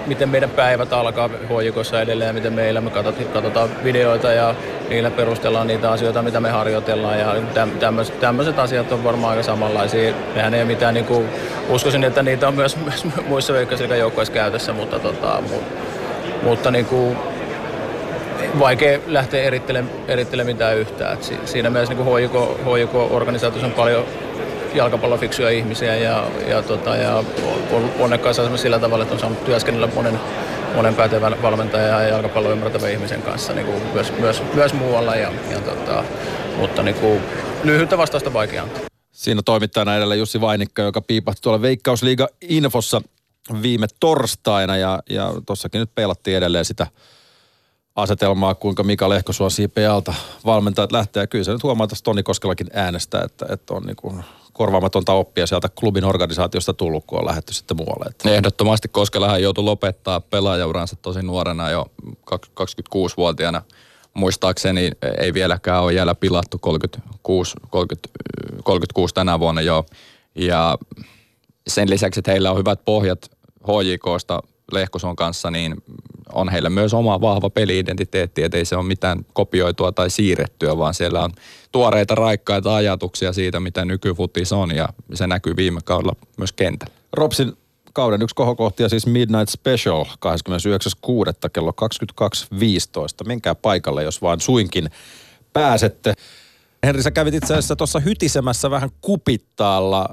S5: miten meidän päivät alkaa hoikossa edelleen ja miten meillä me katsotaan, videoita ja niillä perustellaan niitä asioita, mitä me harjoitellaan ja tämmöiset, asiat on varmaan aika samanlaisia. Mehän ei ole mitään, niin kuin, uskoisin, että niitä on myös, myös muissa veikkaisliikan joukkoissa käytössä, mutta, tota, mutta, mutta niin kuin, vaikea lähteä erittelemään, erittelemään mitään yhtään. Et siinä mielessä niin HJK-organisaatiossa on paljon jalkapallofiksuja ihmisiä ja, ja, tota, ja on onnekkaassa sillä tavalla, että on saanut työskennellä monen, monen pätevän valmentajan ja jalkapallon ymmärtävän ihmisen kanssa niin kuin myös, myös, myös, muualla. Ja, ja tota, mutta niin kuin, lyhyttä vastausta vaikea antaa.
S1: Siinä toimittajana edellä Jussi Vainikka, joka piipahti tuolla Veikkausliiga Infossa viime torstaina ja, ja tuossakin nyt peilattiin edelleen sitä asetelmaa, kuinka Mika Lehkosuon alta valmentajat lähtee. Kyllä se nyt huomaa tässä Toni Koskellakin äänestä, että, että on niin kuin korvaamatonta oppia sieltä klubin organisaatiosta tullut, kun on lähdetty sitten muualle.
S2: Ehdottomasti Koskelahan joutui lopettaa pelaajauransa tosi nuorena jo 26-vuotiaana. Muistaakseni ei vieläkään ole jäljellä pilattu 36, 30, 36 tänä vuonna jo. Ja sen lisäksi, että heillä on hyvät pohjat HJKsta Lehkoson kanssa, niin on heillä myös oma vahva peliidentiteetti, että ei se ole mitään kopioitua tai siirrettyä, vaan siellä on tuoreita raikkaita ajatuksia siitä, mitä nykyfutis on ja se näkyy viime kaudella myös kentällä.
S1: Robsin kauden yksi kohokohtia siis Midnight Special 29.6. kello 22.15. Menkää paikalle, jos vaan suinkin pääsette. Henri, sä kävit itse asiassa tuossa hytisemässä vähän kupittaalla,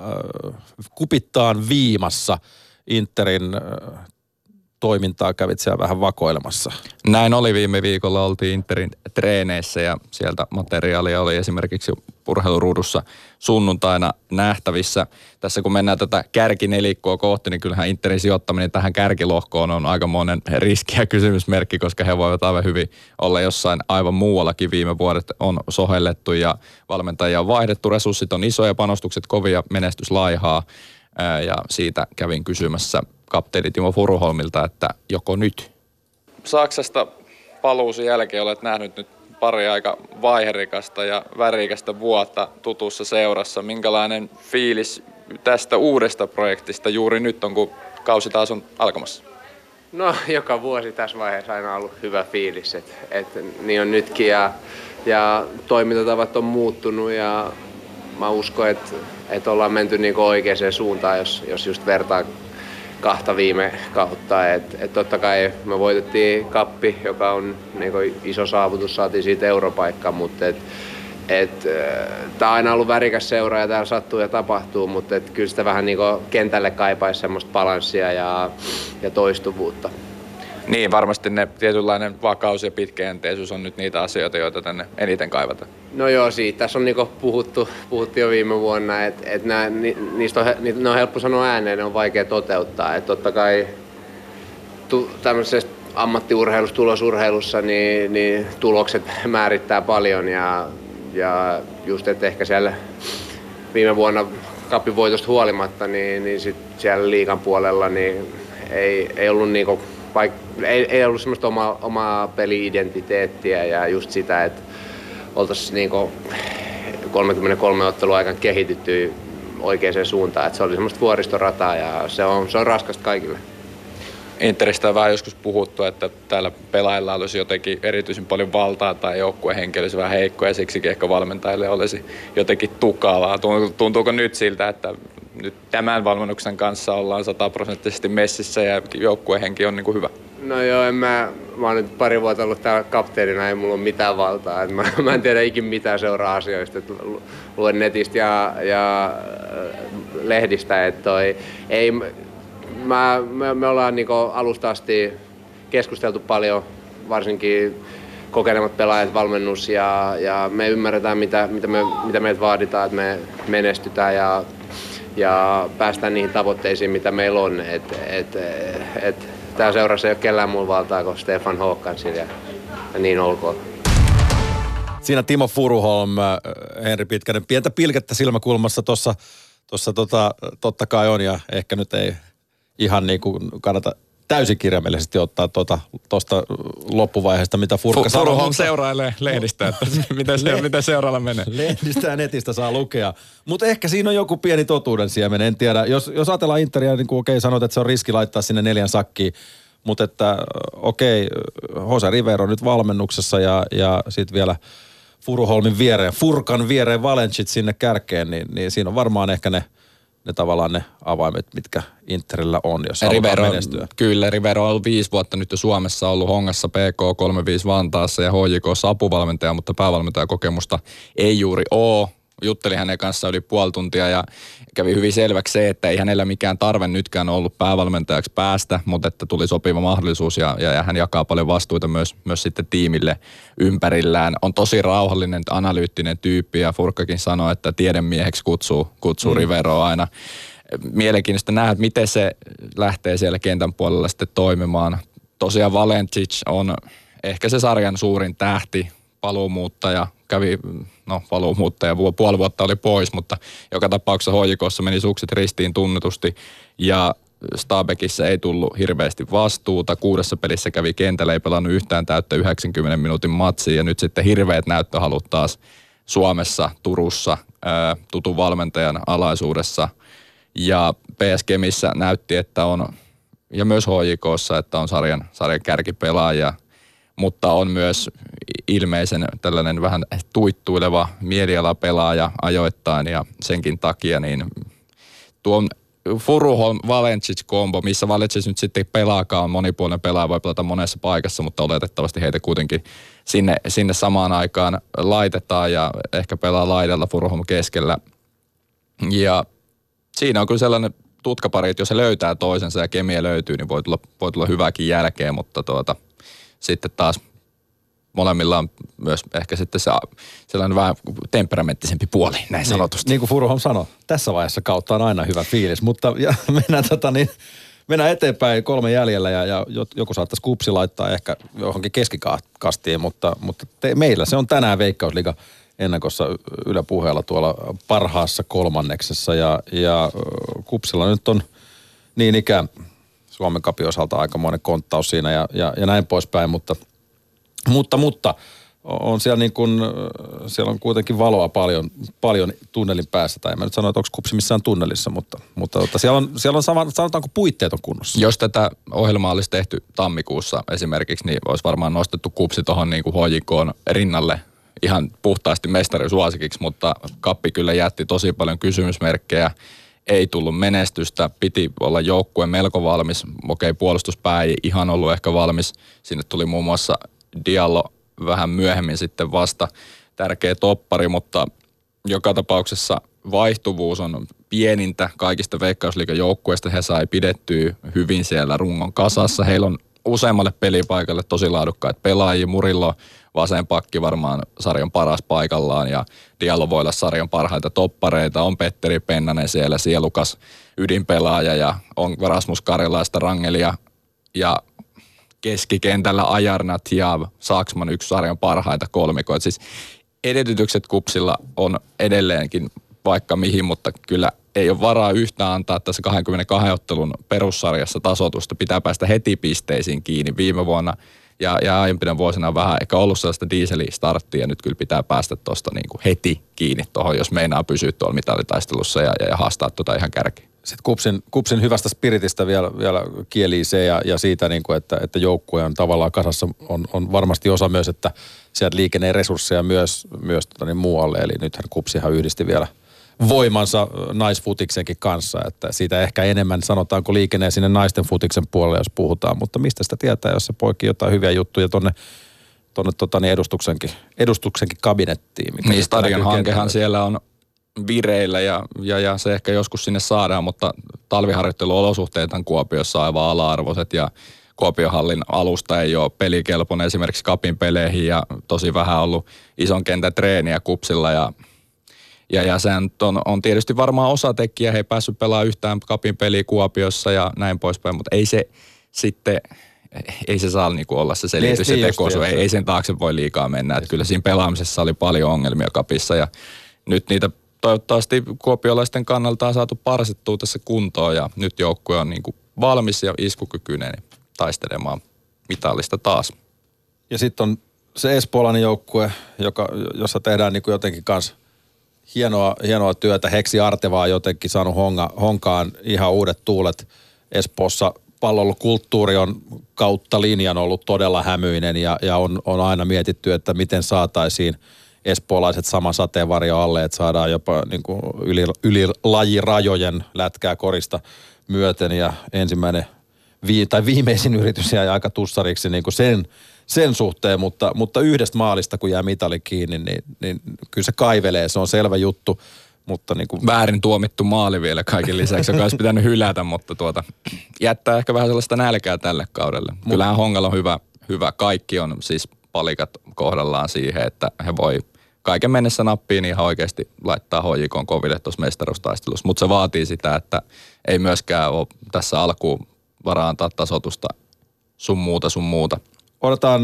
S1: kupittaan viimassa Interin toimintaa kävit siellä vähän vakoilemassa.
S2: Näin oli viime viikolla, oltiin Interin treeneissä ja sieltä materiaalia oli esimerkiksi purheiluruudussa sunnuntaina nähtävissä. Tässä kun mennään tätä kärkinelikkoa kohti, niin kyllähän Interin sijoittaminen tähän kärkilohkoon on aika monen riski ja kysymysmerkki, koska he voivat aivan hyvin olla jossain aivan muuallakin viime vuodet on sohellettu ja valmentajia on vaihdettu, resurssit on isoja, panostukset kovia, menestys laihaa ja siitä kävin kysymässä kapteeni Timo Furuholmilta, että joko nyt? Saksasta paluusi jälkeen olet nähnyt nyt pari aika vaiherikasta ja värikästä vuotta tutussa seurassa. Minkälainen fiilis tästä uudesta projektista juuri nyt on, kun kausi taas on alkamassa?
S6: No, joka vuosi tässä vaiheessa aina ollut hyvä fiilis, että et, niin on nytkin ja, ja toimintatavat on muuttunut ja mä uskon, että et ollaan menty niinku oikeaan suuntaan, jos, jos just vertaa kahta viime kautta. Et, et totta kai me voitettiin kappi, joka on niin iso saavutus, saatiin siitä europaikka, mutta et, et, tämä on aina ollut värikäs seura ja täällä sattuu ja tapahtuu, mutta et kyllä sitä vähän niin kentälle kaipaisi semmoista balanssia ja, ja toistuvuutta.
S2: Niin, varmasti ne tietynlainen vakaus ja pitkäjänteisyys on nyt niitä asioita, joita tänne eniten kaivataan.
S6: No joo, siitä tässä on niinku puhuttu, puhuttu jo viime vuonna, että et ni, niistä on, ni, ne on helppo sanoa ääneen, ne on vaikea toteuttaa. Et totta kai tu, tämmöisessä ammattiurheilussa, tulosurheilussa, niin, niin tulokset määrittää paljon ja, ja just, että ehkä siellä viime vuonna kapin voitosta huolimatta, niin, niin sit siellä liikan puolella niin ei, ei ollut niinku vaik, ei, ei ollut semmoista omaa, omaa peli-identiteettiä ja just sitä, että oltaisiin niinku 33 ottelun aikana kehitytty oikeaan suuntaan. Että se oli semmoista vuoristorataa ja se on, se on raskasta kaikille.
S2: Interistä on vähän joskus puhuttu, että täällä pelaajilla olisi jotenkin erityisen paljon valtaa tai joukkuehenki olisi vähän heikko ja siksikin ehkä valmentajille olisi jotenkin tukalaa. Tuntuuko nyt siltä, että nyt tämän valmennuksen kanssa ollaan sataprosenttisesti messissä ja joukkuehenki on niin kuin hyvä?
S6: No joo, en mä, mä oon nyt pari vuotta ollut täällä kapteenina, ei mulla ole mitään valtaa. Et mä, mä en tiedä ikin mitään seuraa asioista. Et luen netistä ja, ja äh, lehdistä, että toi, ei, mä, me, me ollaan niinku alusta asti keskusteltu paljon, varsinkin kokenemat pelaajat, valmennus ja, ja me ymmärretään mitä, mitä, me, mitä meiltä vaaditaan, että me menestytään ja ja päästään niihin tavoitteisiin, mitä meillä on. Et, et, et, Tämä seurassa ei ole kellään muun valtaa kuin Stefan Håkansilla ja, ja niin olkoon.
S1: Siinä Timo Furuholm, äh, Henri Pitkänen, pientä pilkettä silmäkulmassa tuossa tota, totta kai on ja ehkä nyt ei ihan niin kuin kannata täysin kirjaimellisesti ottaa tuosta tuota, loppuvaiheesta, mitä Furkka
S2: sanoi. Furuholm seurailee lehdistä, että miten, se, miten seuraalla menee.
S1: Lehdistä ja netistä saa lukea. Mutta ehkä siinä on joku pieni totuuden siemen, en tiedä. Jos, jos ajatellaan Interia, niin kuin okei, okay, sanot, että se on riski laittaa sinne neljän sakkiin, mutta että okei, okay, Jose Rivero nyt valmennuksessa ja, ja sitten vielä Furuholmin viereen, Furkan viereen Valencit sinne kärkeen, niin, niin siinä on varmaan ehkä ne – ne tavallaan ne avaimet, mitkä Interillä on, jos Rivero, menestyä.
S2: Kyllä, Rivero on ollut viisi vuotta nyt jo Suomessa, ollut Hongassa PK 35 Vantaassa ja HJK apuvalmentaja, mutta päävalmentajakokemusta ei juuri ole juttelin hänen kanssaan yli puoli tuntia ja kävi hyvin selväksi se, että ei hänellä mikään tarve nytkään ollut päävalmentajaksi päästä, mutta että tuli sopiva mahdollisuus ja, ja, ja hän jakaa paljon vastuuta myös, myös sitten tiimille ympärillään. On tosi rauhallinen, analyyttinen tyyppi ja Furkkakin sanoi, että tiedemieheksi kutsuu, kutsuu mm. Riveroa aina. Mielenkiintoista nähdä, että miten se lähtee siellä kentän puolella sitten toimimaan. Tosiaan Valentic on ehkä se sarjan suurin tähti, paluumuuttaja, kävi, no paluumuuttaja, puoli vuotta oli pois, mutta joka tapauksessa hoikossa meni sukset ristiin tunnetusti ja Stabekissa ei tullut hirveästi vastuuta. Kuudessa pelissä kävi kentällä, ei pelannut yhtään täyttä 90 minuutin matsia ja nyt sitten hirveät näyttöhalut taas Suomessa, Turussa, tutun valmentajan alaisuudessa. Ja PSG missä näytti, että on, ja myös HJKssa, että on sarjan, sarjan kärkipelaaja mutta on myös ilmeisen tällainen vähän tuittuileva mielialapelaaja ajoittain ja senkin takia niin tuon Furuholm Valencic kombo, missä Valencic nyt sitten pelaakaan, monipuolinen pelaaja, voi pelata monessa paikassa, mutta oletettavasti heitä kuitenkin sinne, sinne samaan aikaan laitetaan ja ehkä pelaa laidalla Furuholm keskellä. Ja siinä on kyllä sellainen tutkapari, että jos se löytää toisensa ja kemia löytyy, niin voi tulla, voi tulla hyväkin jälkeen, mutta tuota, sitten taas molemmilla on myös ehkä sitten se sellainen vähän temperamenttisempi puoli, näin niin, sanotusti.
S1: Niin kuin Furuholm sanoi, tässä vaiheessa kautta on aina hyvä fiilis, mutta ja, mennään, tota, niin, mennään eteenpäin kolme jäljellä ja, ja joku saattaisi kupsi laittaa ehkä johonkin keskikastiin, mutta, mutta te, meillä se on tänään Veikkausliga ennakossa yläpuheella tuolla parhaassa kolmanneksessa ja, ja kupsilla nyt on niin ikään Suomen kapin osalta aikamoinen konttaus siinä ja, ja, ja näin poispäin, mutta, mutta, mutta on siellä niin kuin, siellä on kuitenkin valoa paljon, paljon tunnelin päässä. Tai en mä nyt sano, että onko kupsi missään tunnelissa, mutta, mutta mutta siellä on, siellä on sama, sanotaanko puitteet on kunnossa.
S2: Jos tätä ohjelmaa olisi tehty tammikuussa esimerkiksi, niin olisi varmaan nostettu kupsi tuohon niin HJKon rinnalle ihan puhtaasti mestarisuosikiksi, mutta kappi kyllä jätti tosi paljon kysymysmerkkejä ei tullut menestystä, piti olla joukkue melko valmis, okei puolustuspää ei ihan ollut ehkä valmis, sinne tuli muun muassa Diallo vähän myöhemmin sitten vasta tärkeä toppari, mutta joka tapauksessa vaihtuvuus on pienintä kaikista veikkausliikan joukkueista. He sai pidettyä hyvin siellä rungon kasassa. Heillä on useammalle pelipaikalle tosi laadukkaat pelaajia. Murillo vasen pakki varmaan sarjan paras paikallaan ja Diallo voi olla sarjan parhaita toppareita. On Petteri Pennanen siellä, sielukas ydinpelaaja ja on Rasmus Karjalaista rangelia ja keskikentällä Ajarnat ja Saksman yksi sarjan parhaita kolmikoita. Siis edellytykset kupsilla on edelleenkin vaikka mihin, mutta kyllä ei ole varaa yhtään antaa tässä 22 ottelun perussarjassa tasotusta. Pitää päästä heti pisteisiin kiinni. Viime vuonna ja, ja aiempina vuosina on vähän ehkä ollut sellaista dieselistarttia ja nyt kyllä pitää päästä tuosta niin kuin heti kiinni tuohon, jos meinaa pysyä tuolla mitalitaistelussa ja, ja, ja haastaa tuota ihan kärkeä.
S1: Sitten Kupsin, Kupsin hyvästä spiritistä vielä, vielä kieli se ja, ja siitä, niin kuin, että, että joukkue on tavallaan kasassa, on, on varmasti osa myös, että sieltä liikenee resursseja myös, myös tota niin muualle. Eli nythän Kupsihan yhdisti vielä – voimansa naisfutiksenkin kanssa, että siitä ehkä enemmän sanotaanko liikenee sinne naisten futiksen puolelle, jos puhutaan, mutta mistä sitä tietää, jos se poikii jotain hyviä juttuja tonne tuonne tota, niin edustuksenkin, edustuksenkin kabinettiin.
S2: Mikä niin, stadion hankehan siellä on vireillä ja, ja, ja, se ehkä joskus sinne saadaan, mutta talviharjoitteluolosuhteet on Kuopiossa aivan ala-arvoiset ja Kuopiohallin alusta ei ole pelikelpoinen esimerkiksi kapin peleihin ja tosi vähän ollut ison kentän treeniä kupsilla ja ja, ja se on, on tietysti varmaan osatekijä, he ei päässyt pelaamaan yhtään kapin peliä Kuopiossa ja näin poispäin, mutta ei se sitten, ei se saa niinku olla se selitys ja tekosu, ei, ei sen taakse voi liikaa mennä. Että kyllä siinä pelaamisessa oli paljon ongelmia kapissa ja nyt niitä toivottavasti kuopiolaisten kannalta on saatu parsittua tässä kuntoon ja nyt joukkue on niinku valmis ja iskukykyinen. taistelemaan mitallista taas.
S1: Ja sitten on se espoolainen joukkue, joka, jossa tehdään niin kuin jotenkin kanssa hienoa, hienoa työtä. Heksi Artevaa jotenkin saanut honga, honkaan ihan uudet tuulet Espoossa. Pallolukulttuuri on kautta linjan ollut todella hämyinen ja, ja on, on aina mietitty, että miten saataisiin espoolaiset sama sateenvarjo alle, että saadaan jopa niin kuin yli, yli lajirajojen lätkää korista myöten ja ensimmäinen vi, tai viimeisin yritys jäi aika tussariksi niin kuin sen, sen suhteen, mutta, mutta yhdestä maalista kun jää mitali kiinni, niin, niin kyllä se kaivelee, se on selvä juttu. Mutta niin kuin...
S2: Väärin tuomittu maali vielä kaiken lisäksi, joka olisi pitänyt hylätä, mutta tuota, jättää ehkä vähän sellaista nälkää tälle kaudelle. Kyllähän Hongalla on hyvä, hyvä. Kaikki on siis palikat kohdallaan siihen, että he voi kaiken mennessä nappiin ihan oikeasti laittaa hoikon koville tuossa mestaruustaistelussa. Mutta se vaatii sitä, että ei myöskään ole tässä alkuun varaa antaa tasotusta sun muuta, sun muuta.
S1: Odotetaan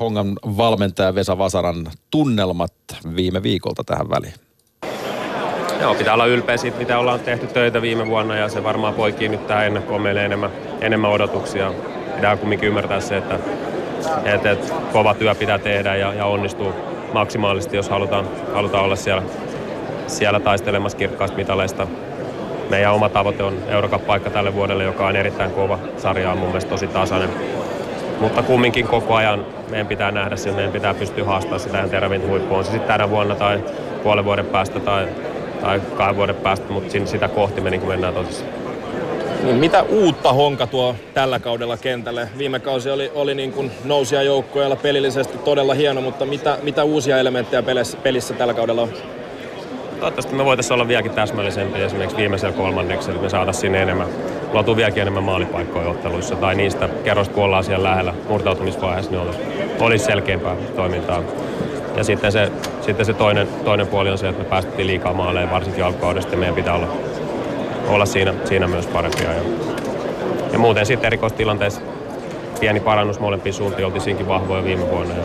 S1: Hongan valmentaja Vesa Vasaran tunnelmat viime viikolta tähän väliin.
S7: Joo, pitää olla ylpeä siitä, mitä ollaan tehty töitä viime vuonna ja se varmaan poikii nyt tähän ennakkoon meille enemmän, enemmän odotuksia. Pitää kumminkin ymmärtää se, että, että, että kova työ pitää tehdä ja, ja onnistuu maksimaalisesti, jos halutaan, halutaan olla siellä, siellä taistelemassa kirkkaista mitaleista. Meidän oma tavoite on Eurocup-paikka tälle vuodelle, joka on erittäin kova. Sarja on mun mielestä tosi tasainen. Mutta kumminkin koko ajan meidän pitää nähdä se, meidän pitää pystyä haastamaan sitä terävintä huippua. On se sitten tänä vuonna tai puolen vuoden päästä tai, tai kahden vuoden päästä, mutta sitä kohti me niin mennään tosissaan.
S4: Niin mitä uutta Honka tuo tällä kaudella kentälle? Viime kausi oli, oli niin kuin nousia joukkoilla pelillisesti todella hieno, mutta mitä, mitä uusia elementtejä pelissä, pelissä tällä kaudella on?
S7: Toivottavasti me voitaisiin olla vieläkin täsmällisempiä esimerkiksi viimeisellä kolmanneksella, että me saataisiin sinne enemmän, luotu vieläkin enemmän maalipaikkoja otteluissa tai niistä kerrosta, kun ollaan siellä lähellä murtautumisvaiheessa, niin olisi, olisi selkeämpää toimintaa. Ja sitten se, sitten se toinen, toinen puoli on se, että me päästettiin liikaa maaleja, varsinkin alkukaudesta, meidän pitää olla olla siinä, siinä myös parempia. Ja, ja muuten sitten erikoistilanteessa pieni parannus molempiin suuntiin, oltiin siinkin vahvoja viime vuonna. Ja,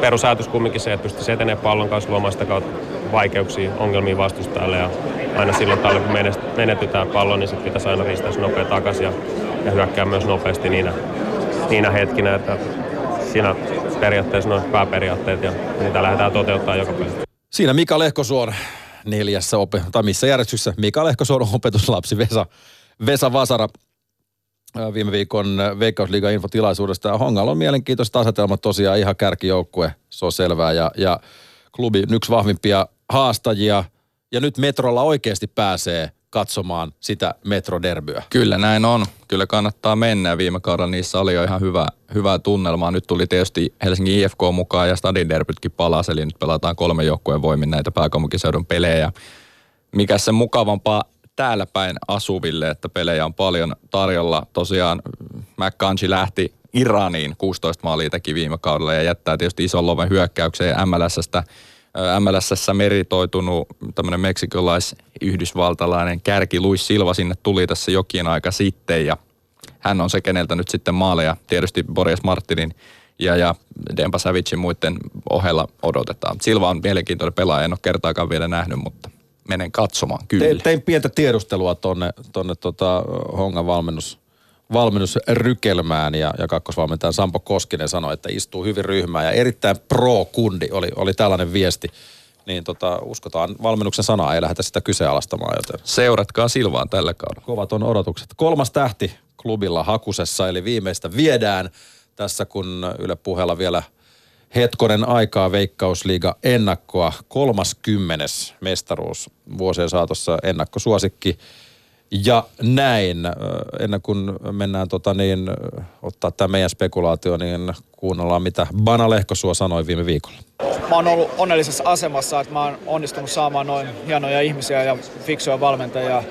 S7: perusajatus kumminkin se, että pystyisi etenemään pallon kanssa luomaan sitä kautta vaikeuksia, ongelmia vastustajalle ja aina silloin tällöin kun menetytään pallon, niin sitten pitäisi aina riistää se nopea takaisin ja, ja hyökkää myös nopeasti niinä, niinä hetkinä, että siinä periaatteessa noin pääperiaatteet ja niitä lähdetään toteuttaa joka päivä.
S1: Siinä Mika Lehkosuon neljässä, ope- tai missä järjestyksessä Mika Lehkosuon opetuslapsi Vesa, Vesa Vasara viime viikon Veikkausliiga infotilaisuudesta. Hongalla on mielenkiintoista asetelma tosiaan ihan kärkijoukkue, se on selvää. Ja, ja klubi yksi vahvimpia haastajia. Ja nyt metrolla oikeasti pääsee katsomaan sitä metroderbyä.
S2: Kyllä näin on. Kyllä kannattaa mennä. Viime kaudella niissä oli jo ihan hyvä, hyvää tunnelmaa. Nyt tuli tietysti Helsingin IFK mukaan ja Stadin derbytkin palasi. Eli nyt pelataan kolme joukkueen voimin näitä pääkaupunkiseudun pelejä. Mikä se mukavampaa täällä päin asuville, että pelejä on paljon tarjolla. Tosiaan McCanchi lähti Iraniin 16 maalia teki viime kaudella ja jättää tietysti ison loven hyökkäykseen MLSstä MLSssä meritoitunut tämmöinen meksikolais-yhdysvaltalainen kärki Luis Silva sinne tuli tässä jokin aika sitten ja hän on se, keneltä nyt sitten maaleja tietysti Boris Martinin ja, ja Dempa Savicin muiden ohella odotetaan. Silva on mielenkiintoinen pelaaja, en ole kertaakaan vielä nähnyt, mutta menen katsomaan kyllä. Te,
S1: tein pientä tiedustelua tonne tota Hongan valmennus, valmennusrykelmään ja, ja kakkosvalmentaja Sampo Koskinen sanoi, että istuu hyvin ryhmään ja erittäin pro-kundi oli, oli tällainen viesti. Niin tota, uskotaan valmennuksen sanaa, ei lähdetä sitä kyseenalaistamaan. Joten.
S2: Seuratkaa Silvaan tällä kaudella.
S1: Kovat on odotukset. Kolmas tähti klubilla hakusessa, eli viimeistä viedään tässä, kun Yle puheella vielä hetkonen aikaa Veikkausliiga ennakkoa. 30. mestaruus vuosien saatossa ennakkosuosikki ja näin, ennen kuin mennään tota niin, ottaa tämä meidän spekulaatio, niin kuunnellaan mitä Bana Lehkosua sanoi viime viikolla.
S8: Mä oon ollut onnellisessa asemassa, että mä oon onnistunut saamaan noin hienoja ihmisiä ja fiksuja valmentajia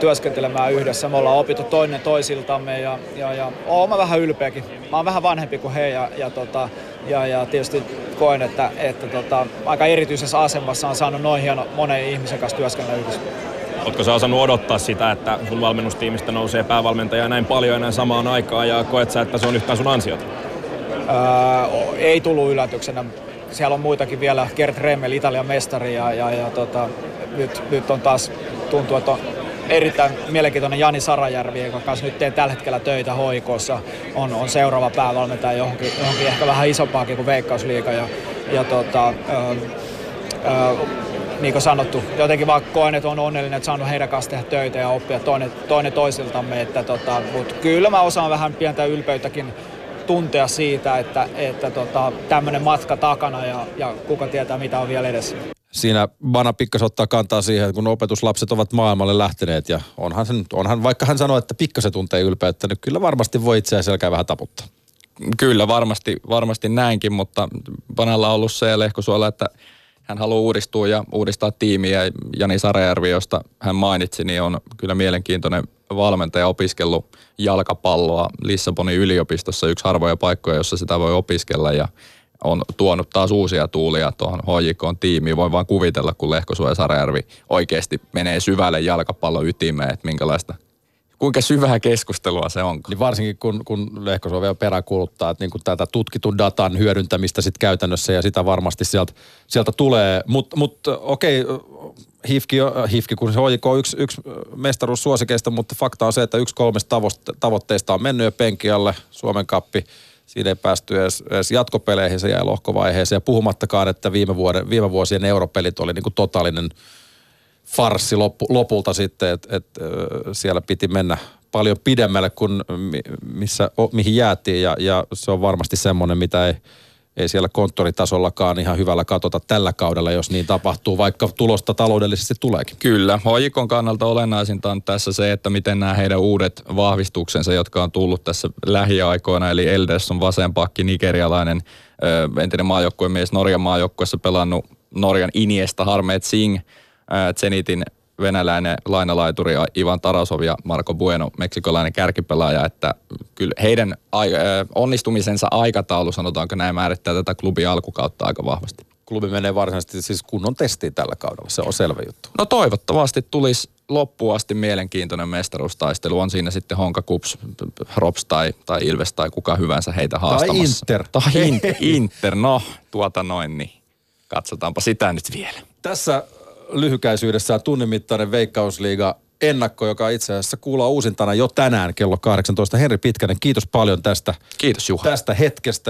S8: työskentelemään yhdessä. Me ollaan opittu toinen toisiltamme ja, ja, ja oon mä vähän ylpeäkin. Mä oon vähän vanhempi kuin he ja, ja, tota, ja, ja tietysti koen, että, että tota, aika erityisessä asemassa on saanut noin hieno monen ihmisen kanssa työskennellä yhdessä.
S4: Oletko sä osannut odottaa sitä, että sun valmennustiimistä nousee päävalmentaja näin paljon näin samaan aikaan ja koet sä, että se on yhtään sun ansiota?
S8: Öö, ei tullut yllätyksenä. Siellä on muitakin vielä, Gert Remmel, Italian mestari ja, ja, ja tota, nyt, nyt on taas tuntuu, että on erittäin mielenkiintoinen Jani Sarajärvi, joka kanssa nyt teen tällä hetkellä töitä hoikossa, on, on seuraava päävalmentaja johonkin, johonkin ehkä vähän isompaakin kuin Veikkausliiga. Ja, ja tota, ö, ö, niin kuin sanottu, jotenkin vaan koen, että on onnellinen, että saanut heidän kanssa tehdä töitä ja oppia toinen, toinen toisiltamme. Että tota, mutta kyllä mä osaan vähän pientä ylpeyttäkin tuntea siitä, että, että tota, tämmöinen matka takana ja, ja kuka tietää mitä on vielä edessä.
S1: Siinä Bana pikkas ottaa kantaa siihen, että kun opetuslapset ovat maailmalle lähteneet ja onhan, sen, onhan vaikka hän sanoi, että pikkasen tuntee ylpeyttä, niin kyllä varmasti voi itseään selkää vähän taputtaa.
S2: Kyllä, varmasti, varmasti näinkin, mutta Banalla on ollut se ja Lehkosuola, että hän haluaa uudistua ja uudistaa tiimiä. Jani Sarajärvi, josta hän mainitsi, niin on kyllä mielenkiintoinen valmentaja opiskellut jalkapalloa Lissabonin yliopistossa, yksi harvoja paikkoja, jossa sitä voi opiskella ja on tuonut taas uusia tuulia tuohon HJK tiimiin. Voin vaan kuvitella, kun Lehkosuo ja Sarajärvi oikeasti menee syvälle jalkapallon ytimeen, että minkälaista kuinka syvää keskustelua se on.
S1: Niin varsinkin kun, kun Lehkosuo vielä peräkuuluttaa, että niin kuin tätä tutkitun datan hyödyntämistä sitten käytännössä ja sitä varmasti sieltä, sieltä tulee. Mutta mut, okei, Hifki, Hifki, kun se HJK on yksi, yksi mestaruussuosikeista, mutta fakta on se, että yksi kolmesta tavoitteista on mennyt jo penkialle, Suomen kappi. Siinä ei päästy edes, edes jatkopeleihin, se jäi lohkovaiheeseen. Ja puhumattakaan, että viime, vuoden, viime vuosien europelit oli niin kuin totaalinen farssi loppu, lopulta sitten, että et, siellä piti mennä paljon pidemmälle kuin missä, mihin jäätiin ja, ja se on varmasti semmoinen, mitä ei, ei siellä konttoritasollakaan ihan hyvällä katota tällä kaudella, jos niin tapahtuu, vaikka tulosta taloudellisesti tuleekin.
S2: Kyllä. Hoikon kannalta olennaisinta on tässä se, että miten nämä heidän uudet vahvistuksensa, jotka on tullut tässä lähiaikoina, eli Elderson vasenpakki, nigerialainen, entinen maajoukkuemies Norjan maajoukkueessa pelannut Norjan Iniesta, Harmeet Singh, Zenitin venäläinen lainalaituri Ivan Tarasov ja Marco Bueno, meksikolainen kärkipelaaja, että kyllä heidän onnistumisensa aikataulu, sanotaanko näin, määrittää tätä klubin alkukautta aika vahvasti.
S1: Klubi menee varsinaisesti siis kunnon testiin tällä kaudella, se on selvä juttu.
S2: No toivottavasti tulisi loppuun asti mielenkiintoinen mestaruustaistelu. On siinä sitten Honka Kups, Rops tai, tai Ilves tai kuka hyvänsä heitä haastamassa.
S1: Tai Inter.
S2: Tai Inter, Inter, no tuota noin niin. Katsotaanpa sitä nyt vielä.
S1: Tässä lyhykäisyydessään tunnin mittainen Veikkausliiga ennakko, joka itse asiassa kuuluu uusintana jo tänään kello 18. Henri Pitkänen, kiitos paljon tästä,
S2: kiitos Juha.
S1: tästä hetkestä.